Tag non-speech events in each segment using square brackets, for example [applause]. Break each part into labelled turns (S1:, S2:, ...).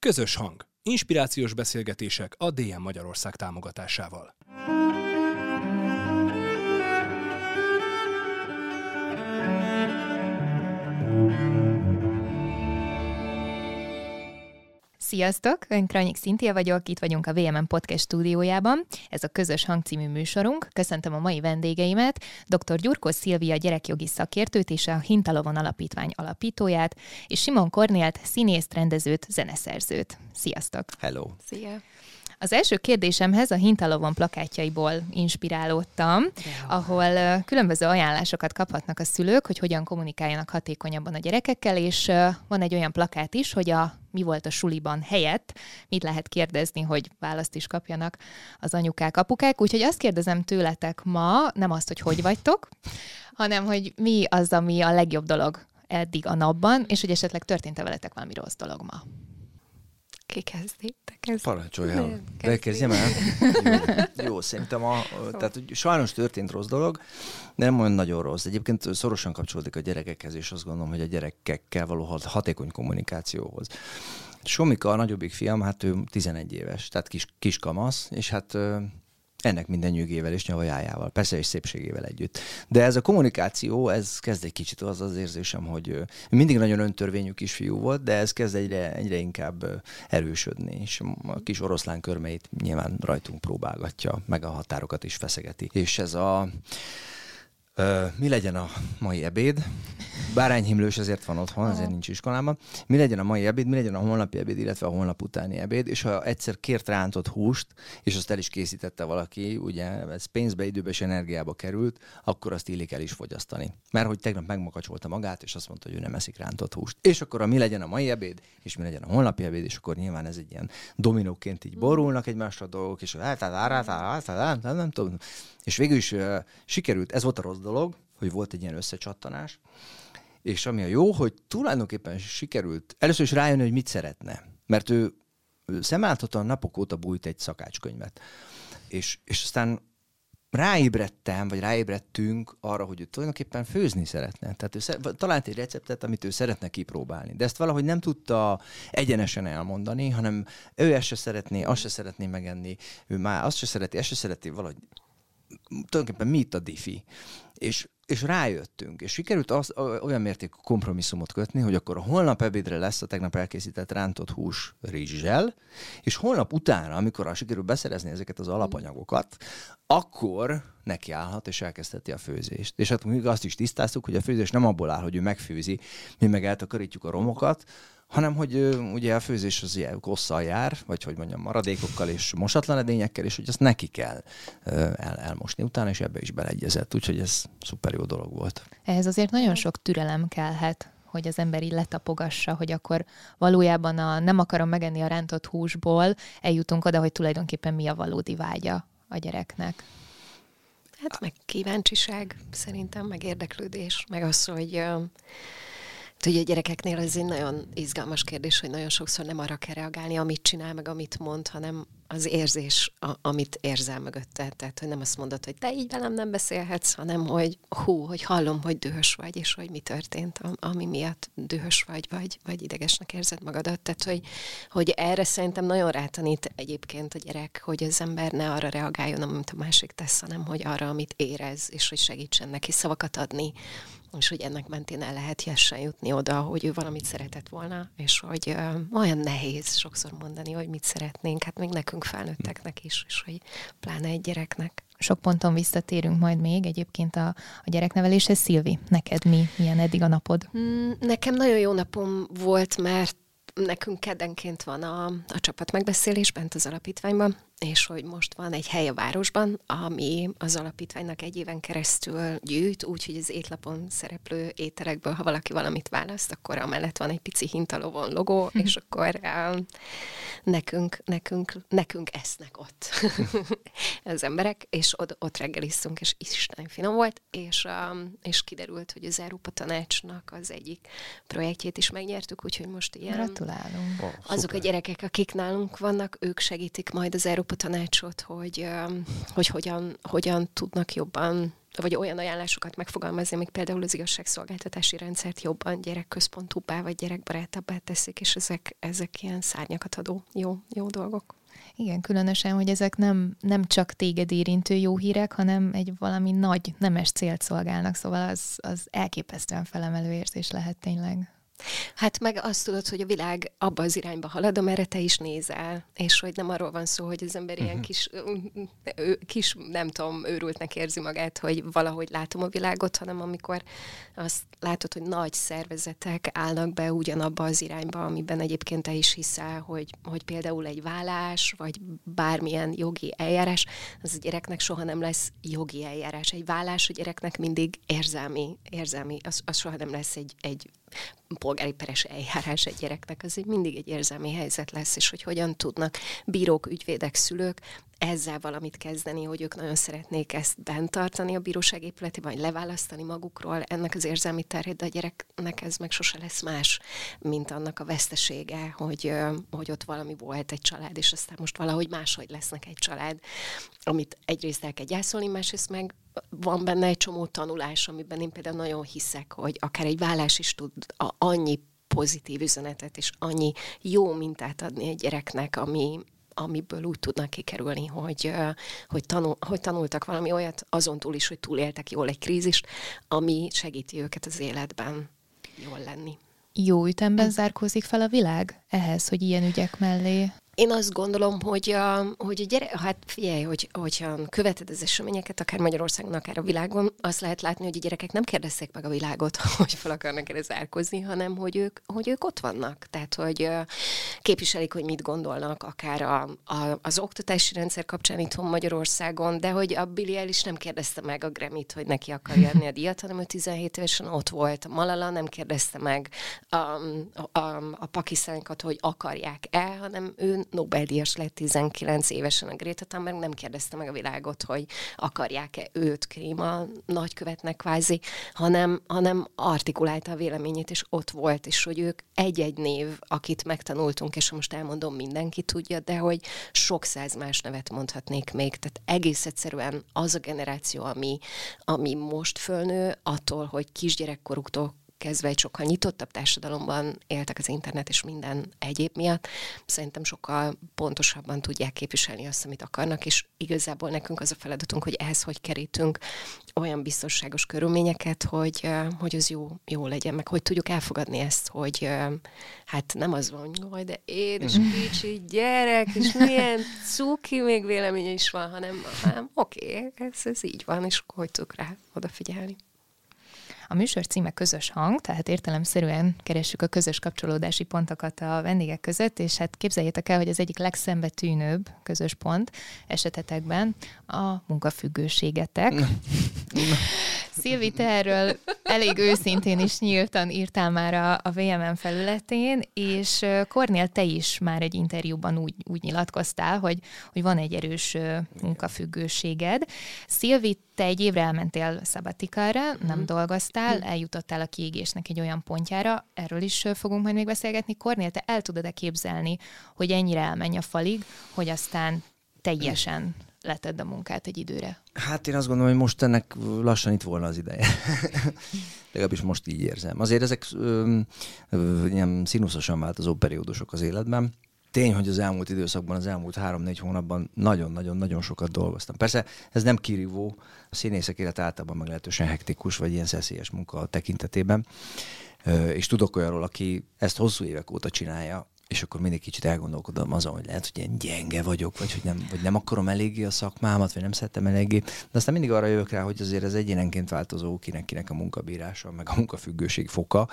S1: Közös hang. Inspirációs beszélgetések a DM Magyarország támogatásával.
S2: Sziasztok! Ön Kranyik Szintia vagyok, itt vagyunk a VMN Podcast stúdiójában. Ez a Közös Hangcímű műsorunk. Köszöntöm a mai vendégeimet, dr. Gyurkó Szilvia gyerekjogi szakértőt és a Hintalovon Alapítvány alapítóját, és Simon Kornélt színészt, rendezőt, zeneszerzőt. Sziasztok!
S3: Hello!
S4: Szia!
S2: Az első kérdésemhez a Hintalovon plakátjaiból inspirálódtam, ahol különböző ajánlásokat kaphatnak a szülők, hogy hogyan kommunikáljanak hatékonyabban a gyerekekkel, és van egy olyan plakát is, hogy a mi volt a suliban helyett, mit lehet kérdezni, hogy választ is kapjanak az anyukák, apukák. Úgyhogy azt kérdezem tőletek ma, nem azt, hogy hogy vagytok, hanem hogy mi az, ami a legjobb dolog eddig a napban, és hogy esetleg történt-e veletek valami rossz dolog ma.
S4: Ki kezdi? Te kezd.
S3: Parancsoljál. De kezdjem el. [laughs] Jó, jó, szerintem a, tehát, hogy sajnos történt rossz dolog, de nem olyan nagyon rossz. Egyébként szorosan kapcsolódik a gyerekekhez, és azt gondolom, hogy a gyerekekkel való hatékony kommunikációhoz. Somika, a nagyobbik fiam, hát ő 11 éves, tehát kis, kis kamasz, és hát ennek minden nyűgével és nyavajájával, persze és szépségével együtt. De ez a kommunikáció, ez kezd egy kicsit az az érzésem, hogy mindig nagyon öntörvényű kisfiú volt, de ez kezd egyre, egyre inkább erősödni, és a kis oroszlán körmeit nyilván rajtunk próbálgatja, meg a határokat is feszegeti. És ez a mi legyen a mai ebéd? Bárányhimlős ezért van otthon, ezért nincs iskolában. Mi legyen a mai ebéd, mi legyen a holnapi ebéd, illetve a holnap utáni ebéd, és ha egyszer kért rántott húst, és azt el is készítette valaki, ugye ez pénzbe, időbe és energiába került, akkor azt illik el is fogyasztani. Mert hogy tegnap megmakacsolta magát, és azt mondta, hogy ő nem eszik rántott húst. És akkor a mi legyen a mai ebéd, és mi legyen a holnapi ebéd, és akkor nyilván ez egy ilyen dominóként így borulnak egymásra a dolgok, és nem tudom. És végül is sikerült, ez volt a rossz dolog, hogy volt egy ilyen összecsattanás, és ami a jó, hogy tulajdonképpen sikerült először is rájönni, hogy mit szeretne. Mert ő, szemáltatóan napok óta bújt egy szakácskönyvet. És, és aztán ráébredtem, vagy ráébredtünk arra, hogy ő tulajdonképpen főzni szeretne. Tehát ő szer- talált egy receptet, amit ő szeretne kipróbálni. De ezt valahogy nem tudta egyenesen elmondani, hanem ő ezt se szeretné, azt se szeretné megenni, ő már azt se szereti, ezt se szereti, valahogy tulajdonképpen mi itt a diffi. És, és rájöttünk, és sikerült az, olyan mértékű kompromisszumot kötni, hogy akkor a holnap ebédre lesz a tegnap elkészített rántott hús rizssel, és holnap utána, amikor sikerül beszerezni ezeket az alapanyagokat, akkor nekiállhat és elkezdheti a főzést. És hát még azt is tisztáztuk, hogy a főzés nem abból áll, hogy ő megfőzi, mi meg eltakarítjuk a romokat, hanem hogy ugye a főzés az ilyen kosszal jár, vagy hogy mondjam, maradékokkal és mosatlan edényekkel, és hogy azt neki kell el, elmosni utána, és ebbe is beleegyezett, úgyhogy ez szuper jó dolog volt.
S2: Ehhez azért nagyon sok türelem kellhet hogy az ember így letapogassa, hogy akkor valójában a nem akarom megenni a rántott húsból, eljutunk oda, hogy tulajdonképpen mi a valódi vágya a gyereknek.
S4: Hát meg kíváncsiság szerintem, meg érdeklődés, meg az, hogy Ugye a gyerekeknél ez egy nagyon izgalmas kérdés, hogy nagyon sokszor nem arra kell reagálni, amit csinál, meg amit mond, hanem az érzés, a, amit érzel mögötte. Tehát, hogy nem azt mondod, hogy te így velem nem beszélhetsz, hanem hogy hú, hogy hallom, hogy dühös vagy, és hogy mi történt, ami miatt dühös vagy, vagy, vagy idegesnek érzed magadat. Tehát, hogy, hogy erre szerintem nagyon rátanít egyébként a gyerek, hogy az ember ne arra reagáljon, amit a másik tesz, hanem hogy arra, amit érez, és hogy segítsen neki szavakat adni, és hogy ennek mentén el lehet jessen jutni oda, hogy ő valamit szeretett volna, és hogy ö, olyan nehéz sokszor mondani, hogy mit szeretnénk, hát még nekünk felnőtteknek is, és hogy pláne egy gyereknek.
S2: Sok ponton visszatérünk majd még egyébként a, a gyerekneveléshez. Szilvi, neked mi, milyen eddig a napod?
S4: Mm, nekem nagyon jó napom volt, mert nekünk keddenként van a, a csapat megbeszélés bent az alapítványban, és hogy most van egy hely a városban, ami az alapítványnak egy éven keresztül gyűjt, úgyhogy az étlapon szereplő ételekből, ha valaki valamit választ, akkor amellett van egy pici hintalovon logó, hm. és akkor um, nekünk, nekünk, nekünk esznek ott [laughs] az emberek, és ott, ott reggeliztünk, és Isten finom volt, és, um, és kiderült, hogy az Európa Tanácsnak az egyik projektjét is megnyertük, úgyhogy most ilyen...
S2: Gratulálunk.
S4: Oh, azok a gyerekek, akik nálunk vannak, ők segítik majd az Európa Európa Tanácsot, hogy, hogy hogyan, hogyan tudnak jobban vagy olyan ajánlásokat megfogalmazni, amik például az igazságszolgáltatási rendszert jobban gyerekközpontúbbá vagy gyerekbarátabbá teszik, és ezek, ezek ilyen szárnyakat adó jó, jó dolgok.
S2: Igen, különösen, hogy ezek nem, nem csak téged érintő jó hírek, hanem egy valami nagy, nemes célt szolgálnak, szóval az, az elképesztően felemelő érzés lehet tényleg.
S4: Hát meg azt tudod, hogy a világ abba az irányba halad, amerre te is nézel, és hogy nem arról van szó, hogy az ember ilyen mhm. kis, kis, nem tudom, őrültnek érzi magát, hogy valahogy látom a világot, hanem amikor azt látod, hogy nagy szervezetek állnak be ugyanabba az irányba, amiben egyébként te is hiszel, hogy, hogy például egy vállás, vagy bármilyen jogi eljárás, az a gyereknek soha nem lesz jogi eljárás. Egy vállás a gyereknek mindig érzelmi, érzelmi az, az soha nem lesz egy, egy polgári peres eljárás egy gyereknek, az mindig egy érzelmi helyzet lesz, és hogy hogyan tudnak bírók, ügyvédek, szülők ezzel valamit kezdeni, hogy ők nagyon szeretnék ezt bent tartani a bíróság épületében, vagy leválasztani magukról. Ennek az érzelmi terhét, de a gyereknek ez meg sose lesz más, mint annak a vesztesége, hogy, hogy ott valami volt egy család, és aztán most valahogy máshogy lesznek egy család, amit egyrészt el kell gyászolni, másrészt meg van benne egy csomó tanulás, amiben én például nagyon hiszek, hogy akár egy vállás is tud a, annyi pozitív üzenetet és annyi jó mintát adni egy gyereknek, ami, amiből úgy tudnak kikerülni, hogy, hogy, tanul, hogy tanultak valami olyat, azon túl is, hogy túléltek jól egy krízist, ami segíti őket az életben jól lenni.
S2: Jó ütemben zárkózik fel a világ ehhez, hogy ilyen ügyek mellé
S4: én azt gondolom, hogy a, hogy a gyere, hát figyelj, hogy, hogyha követed az eseményeket, akár Magyarországon, akár a világon, azt lehet látni, hogy a gyerekek nem kérdezték meg a világot, [laughs] hogy fel akarnak erre zárkozni, hanem hogy ők, hogy ők ott vannak. Tehát, hogy képviselik, hogy mit gondolnak, akár a, a, az oktatási rendszer kapcsán itthon Magyarországon, de hogy a Billy is nem kérdezte meg a Grammy-t, hogy neki akarja adni a díjat, hanem ő 17 évesen ott volt. A Malala nem kérdezte meg a, a, a, a pakisztánkat, hogy akarják-e, hanem ő Nobel-díjas lett 19 évesen a Greta Thunberg, nem kérdezte meg a világot, hogy akarják-e őt Kríma nagykövetnek kvázi, hanem, hanem artikulálta a véleményét, és ott volt, és hogy ők egy-egy név, akit megtanultunk, és most elmondom, mindenki tudja, de hogy sok száz más nevet mondhatnék még. Tehát egész egyszerűen az a generáció, ami, ami most fölnő, attól, hogy kisgyerekkoruktól kezdve egy sokkal nyitottabb társadalomban éltek az internet és minden egyéb miatt, szerintem sokkal pontosabban tudják képviselni azt, amit akarnak, és igazából nekünk az a feladatunk, hogy ehhez hogy kerítünk olyan biztonságos körülményeket, hogy, hogy az jó, jó legyen, meg hogy tudjuk elfogadni ezt, hogy hát nem az van, hogy de édes mhm. kicsi gyerek, és milyen cuki még véleménye is van, hanem, hanem oké, okay, ez, ez így van, és hogy tudok rá odafigyelni.
S2: A műsor címe közös hang, tehát értelemszerűen keressük a közös kapcsolódási pontokat a vendégek között, és hát képzeljétek el, hogy az egyik legszembetűnőbb közös pont esetetekben a munkafüggőségetek. Szilvi, te erről elég őszintén is nyíltan írtál már a, a VMN felületén, és Kornél, te is már egy interjúban úgy, úgy nyilatkoztál, hogy, hogy van egy erős munkafüggőséged. Szilvi, te egy évre elmentél szabatikára, nem mm. Dolgoztál, mm. eljutottál a kiégésnek egy olyan pontjára, erről is fogunk majd még beszélgetni. Kornél, te el tudod-e képzelni, hogy ennyire elmenj a falig, hogy aztán teljesen letedd a munkát egy időre?
S3: Hát én azt gondolom, hogy most ennek lassan itt volna az ideje. [laughs] Legalábbis most így érzem. Azért ezek ö, ö, ilyen színuszosan változó periódusok az életben. Tény, hogy az elmúlt időszakban, az elmúlt három-négy hónapban nagyon-nagyon-nagyon sokat dolgoztam. Persze ez nem kirívó, a színészek élet általában meglehetősen hektikus, vagy ilyen szeszélyes munka tekintetében. És tudok olyanról, aki ezt hosszú évek óta csinálja, és akkor mindig kicsit elgondolkodom azon, hogy lehet, hogy ilyen gyenge vagyok, vagy hogy nem, vagy nem akarom eléggé a szakmámat, vagy nem szeretem eléggé. De aztán mindig arra jövök rá, hogy azért ez egyénenként változó, kinek kinek a munkabírása, meg a munkafüggőség foka.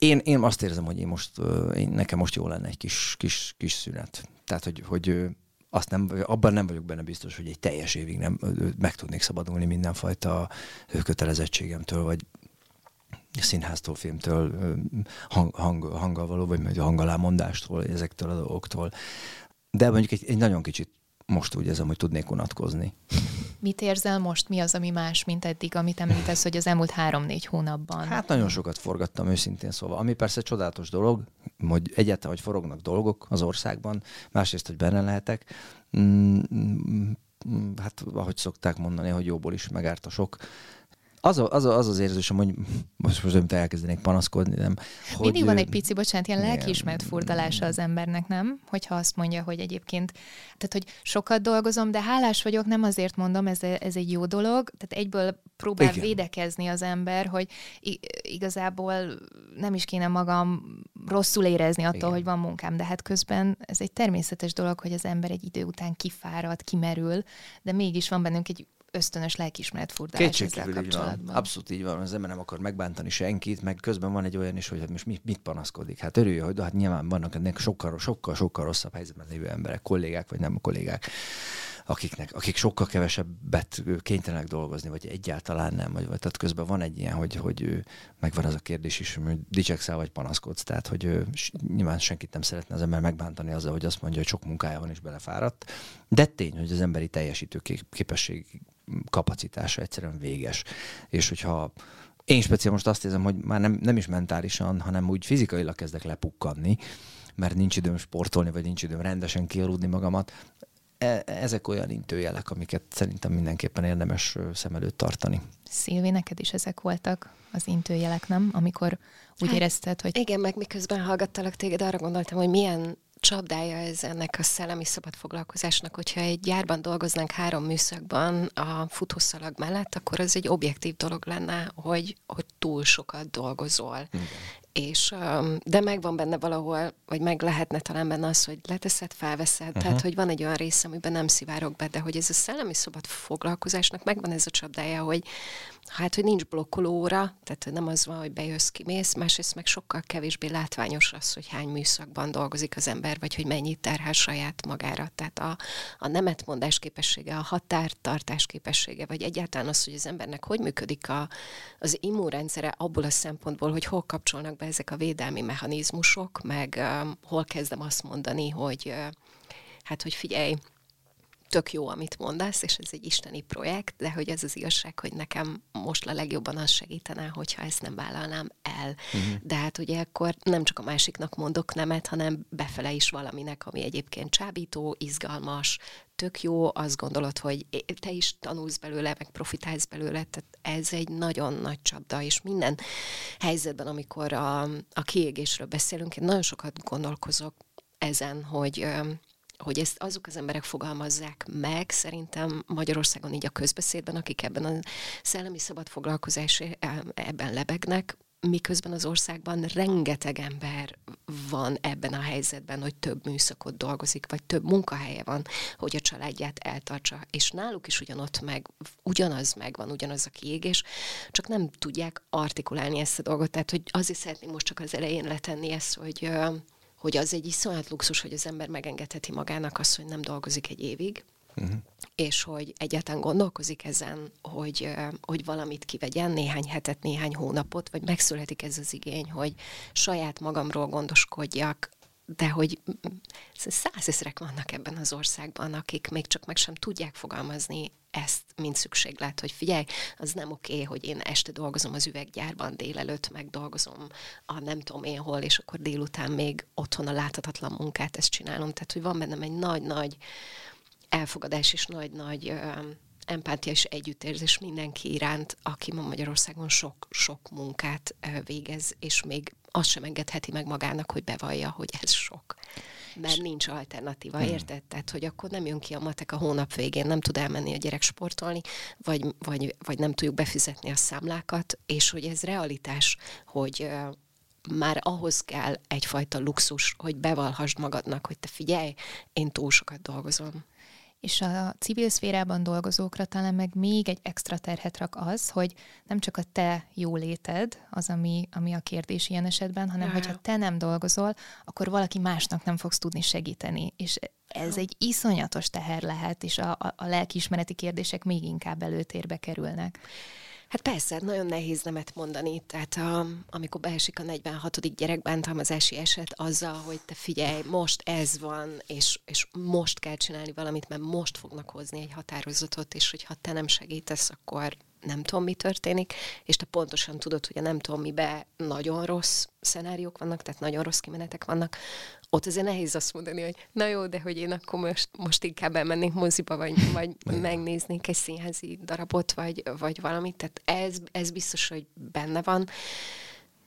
S3: Én, én azt érzem, hogy én most, én, nekem most jó lenne egy kis, kis, kis szünet. Tehát, hogy, hogy azt nem, abban nem vagyok benne biztos, hogy egy teljes évig nem meg tudnék szabadulni mindenfajta kötelezettségemtől, vagy színháztól, filmtől, hang, hang, hanggal való, vagy hangalámondástól, ezektől a dolgoktól. De mondjuk egy, egy nagyon kicsit most úgy érzem, hogy tudnék unatkozni.
S2: Mit érzel most? Mi az, ami más, mint eddig, amit említesz, hogy az elmúlt három-négy hónapban?
S3: Hát nagyon sokat forgattam őszintén szóval. Ami persze csodálatos dolog, hogy egyáltalán, hogy forognak dolgok az országban, másrészt, hogy benne lehetek. Mm, mm, hát ahogy szokták mondani, hogy jóból is megárt a sok az, a, az, a, az az érzésem, hogy most, most nem elkezdenék panaszkodni, nem.
S2: Hogy, Mindig van egy pici, bocsánat, ilyen lelkiismert furdalása az embernek, nem? Hogyha azt mondja, hogy egyébként, tehát hogy sokat dolgozom, de hálás vagyok, nem azért mondom, ez, ez egy jó dolog, tehát egyből próbál Igen. védekezni az ember, hogy igazából nem is kéne magam rosszul érezni attól, Igen. hogy van munkám, de hát közben ez egy természetes dolog, hogy az ember egy idő után kifárad, kimerül, de mégis van bennünk egy ösztönös lelkismeret furdalás ezzel kapcsolatban.
S3: Van. Abszolút így van, az ember nem akar megbántani senkit, meg közben van egy olyan is, hogy hát most mit, mit panaszkodik. Hát örülj, hogy hát nyilván vannak ennek sokkal, sokkal, sokkal rosszabb helyzetben lévő emberek, kollégák vagy nem kollégák, akiknek, akik sokkal kevesebbet kénytelenek dolgozni, vagy egyáltalán nem. Vagy, vagy tehát közben van egy ilyen, hogy, hogy megvan az a kérdés is, hogy dicsegszál vagy panaszkodsz. Tehát, hogy nyilván senkit nem szeretne az ember megbántani azzal, hogy azt mondja, hogy sok munkája van és belefáradt. De tény, hogy az emberi teljesítő képesség kapacitása egyszerűen véges. És hogyha én speciál most azt érzem, hogy már nem, nem is mentálisan, hanem úgy fizikailag kezdek lepukkanni, mert nincs időm sportolni, vagy nincs időm rendesen kialudni magamat. E, ezek olyan intőjelek, amiket szerintem mindenképpen érdemes szem előtt tartani.
S2: Szilvi, neked is ezek voltak az intőjelek, nem? Amikor úgy hát, érezted, hogy...
S4: Igen, meg miközben hallgattalak téged, arra gondoltam, hogy milyen csapdája ez ennek a szellemi szabad foglalkozásnak, hogyha egy gyárban dolgoznánk három műszakban a futószalag mellett, akkor az egy objektív dolog lenne, hogy, hogy túl sokat dolgozol. Igen és, de megvan benne valahol, vagy meg lehetne talán benne az, hogy leteszed, felveszed, uh-huh. tehát hogy van egy olyan rész, amiben nem szivárok be, de hogy ez a szellemi szabad foglalkozásnak megvan ez a csapdája, hogy hát, hogy nincs blokkolóra, tehát nem az van, hogy bejössz, kimész, másrészt meg sokkal kevésbé látványos az, hogy hány műszakban dolgozik az ember, vagy hogy mennyit terhel saját magára. Tehát a, a nemetmondás képessége, a határtartás képessége, vagy egyáltalán az, hogy az embernek hogy működik a, az immunrendszere abból a szempontból, hogy hol kapcsolnak be ezek a védelmi mechanizmusok, meg uh, hol kezdem azt mondani, hogy uh, hát, hogy figyelj, tök jó, amit mondasz, és ez egy isteni projekt, de hogy ez az igazság, hogy nekem most a legjobban az segítene, hogyha ezt nem vállalnám el. Uh-huh. De hát ugye akkor nem csak a másiknak mondok nemet, hanem befele is valaminek, ami egyébként csábító, izgalmas, tök jó, azt gondolod, hogy te is tanulsz belőle, meg profitálsz belőle, tehát ez egy nagyon nagy csapda, és minden helyzetben, amikor a, a kiégésről beszélünk, én nagyon sokat gondolkozok ezen, hogy hogy ezt azok az emberek fogalmazzák meg, szerintem Magyarországon így a közbeszédben, akik ebben a szellemi szabad foglalkozás ebben lebegnek, miközben az országban rengeteg ember van ebben a helyzetben, hogy több műszakot dolgozik, vagy több munkahelye van, hogy a családját eltartsa, és náluk is ugyanott meg, ugyanaz megvan, ugyanaz a kiégés, csak nem tudják artikulálni ezt a dolgot, tehát hogy azért szeretném most csak az elején letenni ezt, hogy hogy az egy iszonyat luxus, hogy az ember megengedheti magának azt, hogy nem dolgozik egy évig, uh-huh. és hogy egyáltalán gondolkozik ezen, hogy, hogy valamit kivegyen, néhány hetet, néhány hónapot, vagy megszületik ez az igény, hogy saját magamról gondoskodjak, de hogy százezrek vannak ebben az országban, akik még csak meg sem tudják fogalmazni ezt, mint szükséglet, hogy figyelj, az nem oké, hogy én este dolgozom az üveggyárban, délelőtt meg dolgozom a nem tudom én hol, és akkor délután még otthon a láthatatlan munkát ezt csinálom. Tehát, hogy van bennem egy nagy-nagy elfogadás és nagy-nagy empátia és együttérzés mindenki iránt, aki ma Magyarországon sok-sok munkát végez, és még azt sem engedheti meg magának, hogy bevallja, hogy ez sok. Mert nincs alternatíva, hmm. érted? Tehát, hogy akkor nem jön ki a matek a hónap végén, nem tud elmenni a gyerek sportolni, vagy, vagy, vagy nem tudjuk befizetni a számlákat, és hogy ez realitás, hogy már ahhoz kell egyfajta luxus, hogy bevallhassd magadnak, hogy te figyelj, én túl sokat dolgozom.
S2: És a civil szférában dolgozókra talán meg még egy extra terhet rak az, hogy nem csak a te jóléted az, ami, ami a kérdés ilyen esetben, hanem Jaj. hogyha te nem dolgozol, akkor valaki másnak nem fogsz tudni segíteni. És ez egy iszonyatos teher lehet, és a, a, a lelkiismereti kérdések még inkább előtérbe kerülnek.
S4: Hát persze, nagyon nehéz nemet mondani. Tehát a, amikor beesik a 46. gyerekbántalmazási eset azzal, hogy te figyelj, most ez van, és, és most kell csinálni valamit, mert most fognak hozni egy határozatot, és hogyha te nem segítesz, akkor nem tudom, mi történik, és te pontosan tudod, hogy a nem tudom, mibe nagyon rossz szenáriók vannak, tehát nagyon rossz kimenetek vannak, ott azért nehéz azt mondani, hogy na jó, de hogy én akkor most, most inkább elmennék moziba, vagy, [laughs] vagy megnéznék egy színházi darabot, vagy, vagy valamit. Tehát ez, ez biztos, hogy benne van,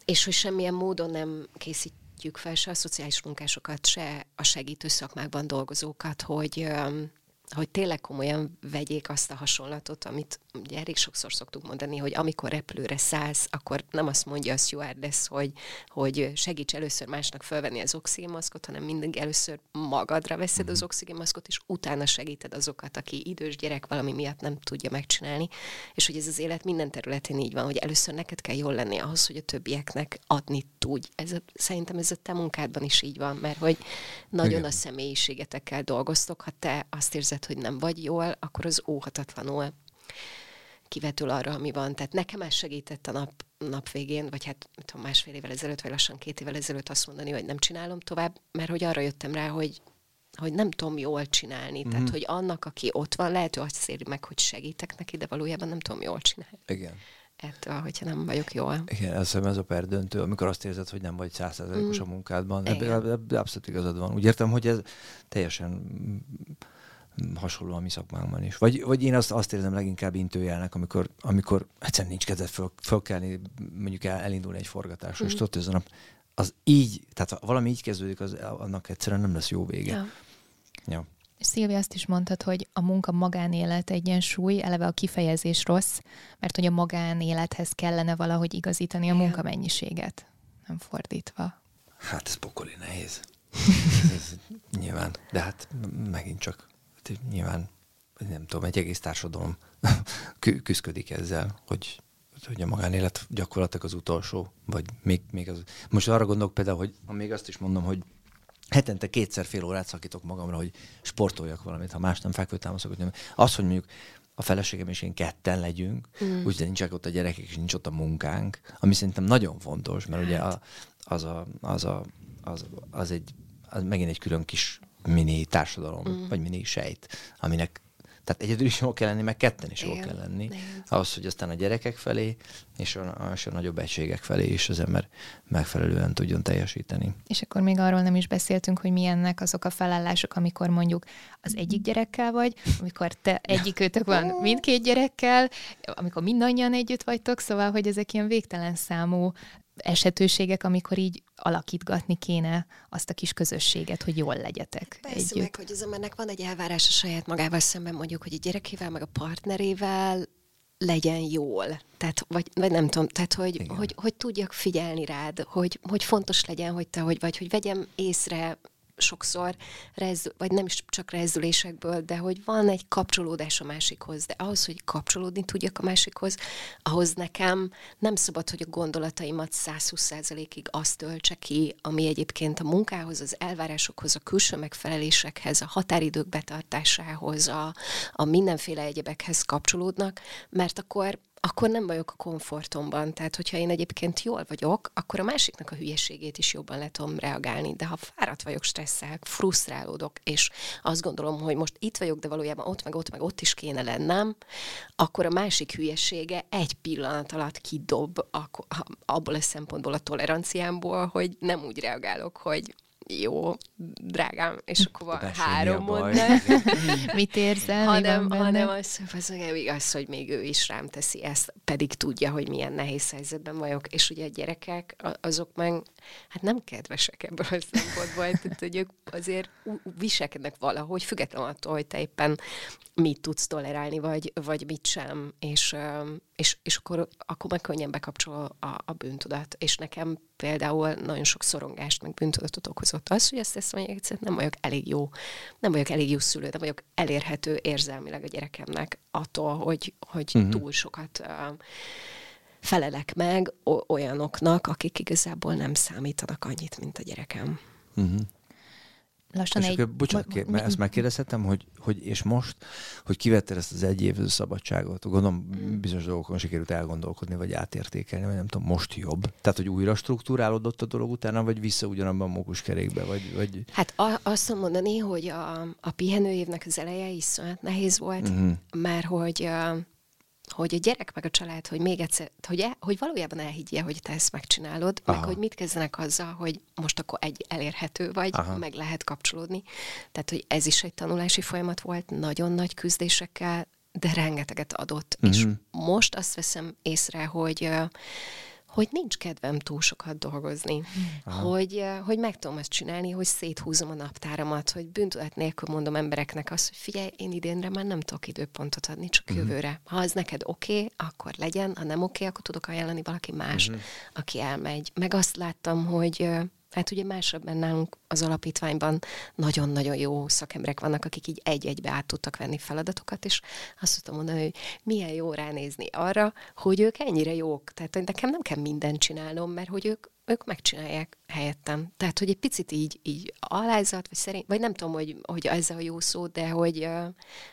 S4: és hogy semmilyen módon nem készítjük fel se a szociális munkásokat, se a segítő szakmákban dolgozókat, hogy hogy tényleg komolyan vegyék azt a hasonlatot, amit ugye elég sokszor szoktuk mondani, hogy amikor repülőre szállsz, akkor nem azt mondja a stewardess, hogy, hogy segíts először másnak felvenni az oxigénmaszkot, hanem mindig először magadra veszed az mhm. oxigénmaszkot, és utána segíted azokat, aki idős gyerek valami miatt nem tudja megcsinálni. És hogy ez az élet minden területén így van, hogy először neked kell jól lenni ahhoz, hogy a többieknek adni tudj. Ez a, szerintem ez a te munkádban is így van, mert hogy nagyon Igen. a személyiségetekkel dolgoztok, ha te azt érzed, érzed, hogy nem vagy jól, akkor az óhatatlanul kivetül arra, ami van. Tehát nekem ez segített a nap, nap végén, vagy hát tudom, másfél évvel ezelőtt, vagy lassan két évvel ezelőtt azt mondani, hogy nem csinálom tovább, mert hogy arra jöttem rá, hogy hogy nem tudom jól csinálni. Mm-hmm. Tehát, hogy annak, aki ott van, lehet, hogy azt éri meg, hogy segítek neki, de valójában nem tudom jól csinálni.
S3: Igen.
S4: Ettől, hogyha nem vagyok jól.
S3: Igen, ez, ez a perdöntő, amikor azt érzed, hogy nem vagy százszerzalékos mm. a munkádban. Ebben ebbe abszolút igazad van. Úgy értem, hogy ez teljesen hasonló a mi szakmánkban is. Vagy, vagy én azt, azt érzem leginkább intőjelnek, amikor, amikor egyszerűen nincs kedved föl, fölkelni, mondjuk el, elindulni egy forgatásra, mm. és tudod, ez a nap, az így, tehát ha valami így kezdődik, az, annak egyszerűen nem lesz jó vége. Ja. ja.
S2: Szilvi azt is mondtad, hogy a munka magánélet egyensúly, eleve a kifejezés rossz, mert hogy a magánélethez kellene valahogy igazítani a munkamennyiséget, nem fordítva.
S3: Hát ez pokoli nehéz. [laughs] ez, nyilván, de hát megint csak hát nyilván nem tudom, egy egész társadalom [laughs] küzdik ezzel, hogy, hogy a magánélet gyakorlatilag az utolsó, vagy még, még az... Most arra gondolok például, hogy még azt is mondom, hogy hetente kétszer fél órát szakítok magamra, hogy sportoljak valamit, ha más nem fekvőtámaszok, nem. Az, hogy mondjuk a feleségem és én ketten legyünk, mm. úgyhogy nincsenek ott a gyerekek, és nincs ott a munkánk, ami szerintem nagyon fontos, mert ugye a, az, a, az, a, az, az egy, az megint egy külön kis mini társadalom, mm. vagy mini sejt, aminek tehát egyedül is jól kell lenni, meg ketten is jól kell lenni. Igen. Ahhoz, hogy aztán a gyerekek felé és a, és a nagyobb egységek felé is az ember megfelelően tudjon teljesíteni.
S2: És akkor még arról nem is beszéltünk, hogy milyennek azok a felállások, amikor mondjuk az egyik gyerekkel vagy, amikor te egyik őtök van mindkét gyerekkel, amikor mindannyian együtt vagytok, szóval, hogy ezek ilyen végtelen számú esetőségek, amikor így alakítgatni kéne azt a kis közösséget, hogy jól legyetek
S4: Persze együtt. meg, hogy az embernek van egy elvárás a saját magával szemben, mondjuk, hogy a gyerekével, meg a partnerével legyen jól. Tehát, vagy, vagy nem tudom, tehát, hogy, hogy, hogy tudjak figyelni rád, hogy, hogy fontos legyen, hogy te hogy vagy, hogy vegyem észre sokszor, rezdül, vagy nem is csak rezdülésekből, de hogy van egy kapcsolódás a másikhoz, de ahhoz, hogy kapcsolódni tudjak a másikhoz, ahhoz nekem nem szabad, hogy a gondolataimat 120%-ig azt töltse ki, ami egyébként a munkához, az elvárásokhoz, a külső megfelelésekhez, a határidők betartásához, a, a mindenféle egyebekhez kapcsolódnak, mert akkor akkor nem vagyok a komfortomban. Tehát, hogyha én egyébként jól vagyok, akkor a másiknak a hülyeségét is jobban le tudom reagálni. De ha fáradt vagyok, stresszel, frusztrálódok, és azt gondolom, hogy most itt vagyok, de valójában ott, meg ott, meg ott is kéne lennem, akkor a másik hülyesége egy pillanat alatt kidob abból a szempontból a toleranciámból, hogy nem úgy reagálok, hogy jó, drágám, és akkor van három mondat. [laughs]
S2: Mit érzel?
S4: hanem, hanem az, az, az, hogy még ő is rám teszi ezt, pedig tudja, hogy milyen nehéz helyzetben vagyok, és ugye a gyerekek, azok meg hát nem kedvesek ebből a szempontból, tehát hogy ők azért viselkednek valahogy, függetlenül attól, hogy te éppen mit tudsz tolerálni, vagy, vagy mit sem, és, és, és akkor, akkor meg könnyen bekapcsol a, a bűntudat. És nekem például nagyon sok szorongást, meg bűntudatot okozott az, hogy ezt, ezt mondják, hogy nem vagyok elég jó, nem vagyok elég jó szülő, nem vagyok elérhető érzelmileg a gyerekemnek attól, hogy, hogy uh-huh. túl sokat uh, felelek meg olyanoknak, akik igazából nem számítanak annyit, mint a gyerekem. Uh-huh
S2: lassan és
S3: egy... Akkor, bocsánat, kér, mert ezt megkérdezhetem, hogy, hogy és most, hogy kivetted ezt az egy év szabadságot, gondolom bizonyos dolgokon sikerült elgondolkodni, vagy átértékelni, vagy nem tudom, most jobb. Tehát, hogy újra struktúrálódott a dolog utána, vagy vissza ugyanabban a mókuskerékbe, vagy, vagy...
S4: Hát a, azt mondani, hogy a, a pihenő évnek az eleje iszonyat nehéz volt, uh-huh. mert hogy hogy a gyerek meg a család, hogy még egyszer, hogy, el, hogy valójában elhiggye, hogy te ezt megcsinálod, Aha. meg hogy mit kezdenek azzal, hogy most akkor egy elérhető vagy, Aha. meg lehet kapcsolódni. Tehát, hogy ez is egy tanulási folyamat volt, nagyon nagy küzdésekkel, de rengeteget adott. Uh-huh. És most azt veszem észre, hogy hogy nincs kedvem túl sokat dolgozni, hogy, hogy meg tudom ezt csinálni, hogy széthúzom a naptáramat, hogy bűntudat nélkül mondom embereknek azt, hogy figyelj, én idénre már nem tudok időpontot adni, csak uh-huh. jövőre. Ha az neked oké, okay, akkor legyen, ha nem oké, okay, akkor tudok ajánlani valaki más, uh-huh. aki elmegy. Meg azt láttam, hogy Hát ugye másabban nálunk az alapítványban nagyon-nagyon jó szakemberek vannak, akik így egy-egybe át tudtak venni feladatokat, és azt tudtam mondani, hogy milyen jó ránézni arra, hogy ők ennyire jók. Tehát hogy nekem nem kell mindent csinálnom, mert hogy ők, ők megcsinálják helyettem. Tehát, hogy egy picit így, így alázat, vagy szerény, vagy nem tudom, hogy, hogy ez a jó szó, de hogy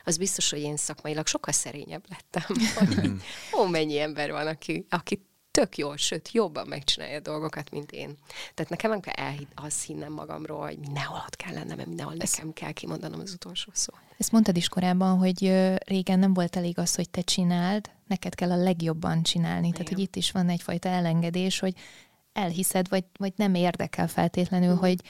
S4: az biztos, hogy én szakmailag sokkal szerényebb lettem. [laughs] hogy, ó, mennyi ember van, aki, aki tök jól, sőt, jobban megcsinálja a dolgokat, mint én. Tehát nekem nem kell elhitt, azt hinnem magamról, hogy mindenhol ott kell lennem, mert mindenhol nekem kell kimondanom az utolsó szó.
S2: Ezt mondtad is korábban, hogy régen nem volt elég az, hogy te csináld, neked kell a legjobban csinálni. Igen. Tehát, hogy itt is van egyfajta elengedés, hogy elhiszed, vagy, vagy nem érdekel feltétlenül, mm. hogy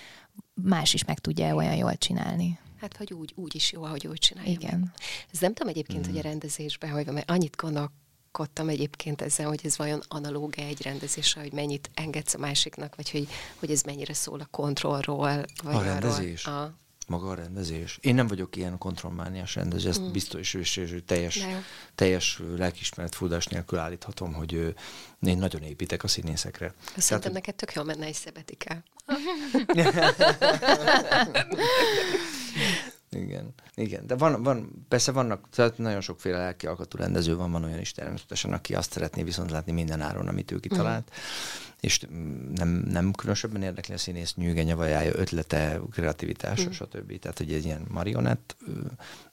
S2: más is meg tudja olyan jól csinálni.
S4: Hát, vagy úgy, úgy is jó, ahogy úgy csinálja.
S2: Igen. Meg.
S4: Ez nem tudom egyébként, mm. hogy a rendezésben, hogy mert annyit gondolok, gondolkodtam egyébként ezzel, hogy ez vajon analóg egy rendezésre, hogy mennyit engedsz a másiknak, vagy hogy, hogy ez mennyire szól a kontrollról. Vagy
S3: a rendezés? Arról, a... Maga a rendezés. Én nem vagyok ilyen kontrollmániás rendező, ezt mm. biztos, és, és teljes, teljes lelkismeret fúdás nélkül állíthatom, hogy én nagyon építek a színészekre.
S4: Azt szerintem neked tök jól menne egy szebetike. [laughs] [laughs] [laughs]
S3: Igen, igen. De van, van, persze vannak, tehát nagyon sokféle lelki alkatú rendező van, van olyan is természetesen, aki azt szeretné viszont látni minden áron, amit ő kitalált. Uh-huh. És nem, nem különösebben érdekli a színész nyűgenye, vajája, ötlete, kreativitása, uh-huh. stb. Tehát, hogy egy ilyen marionett,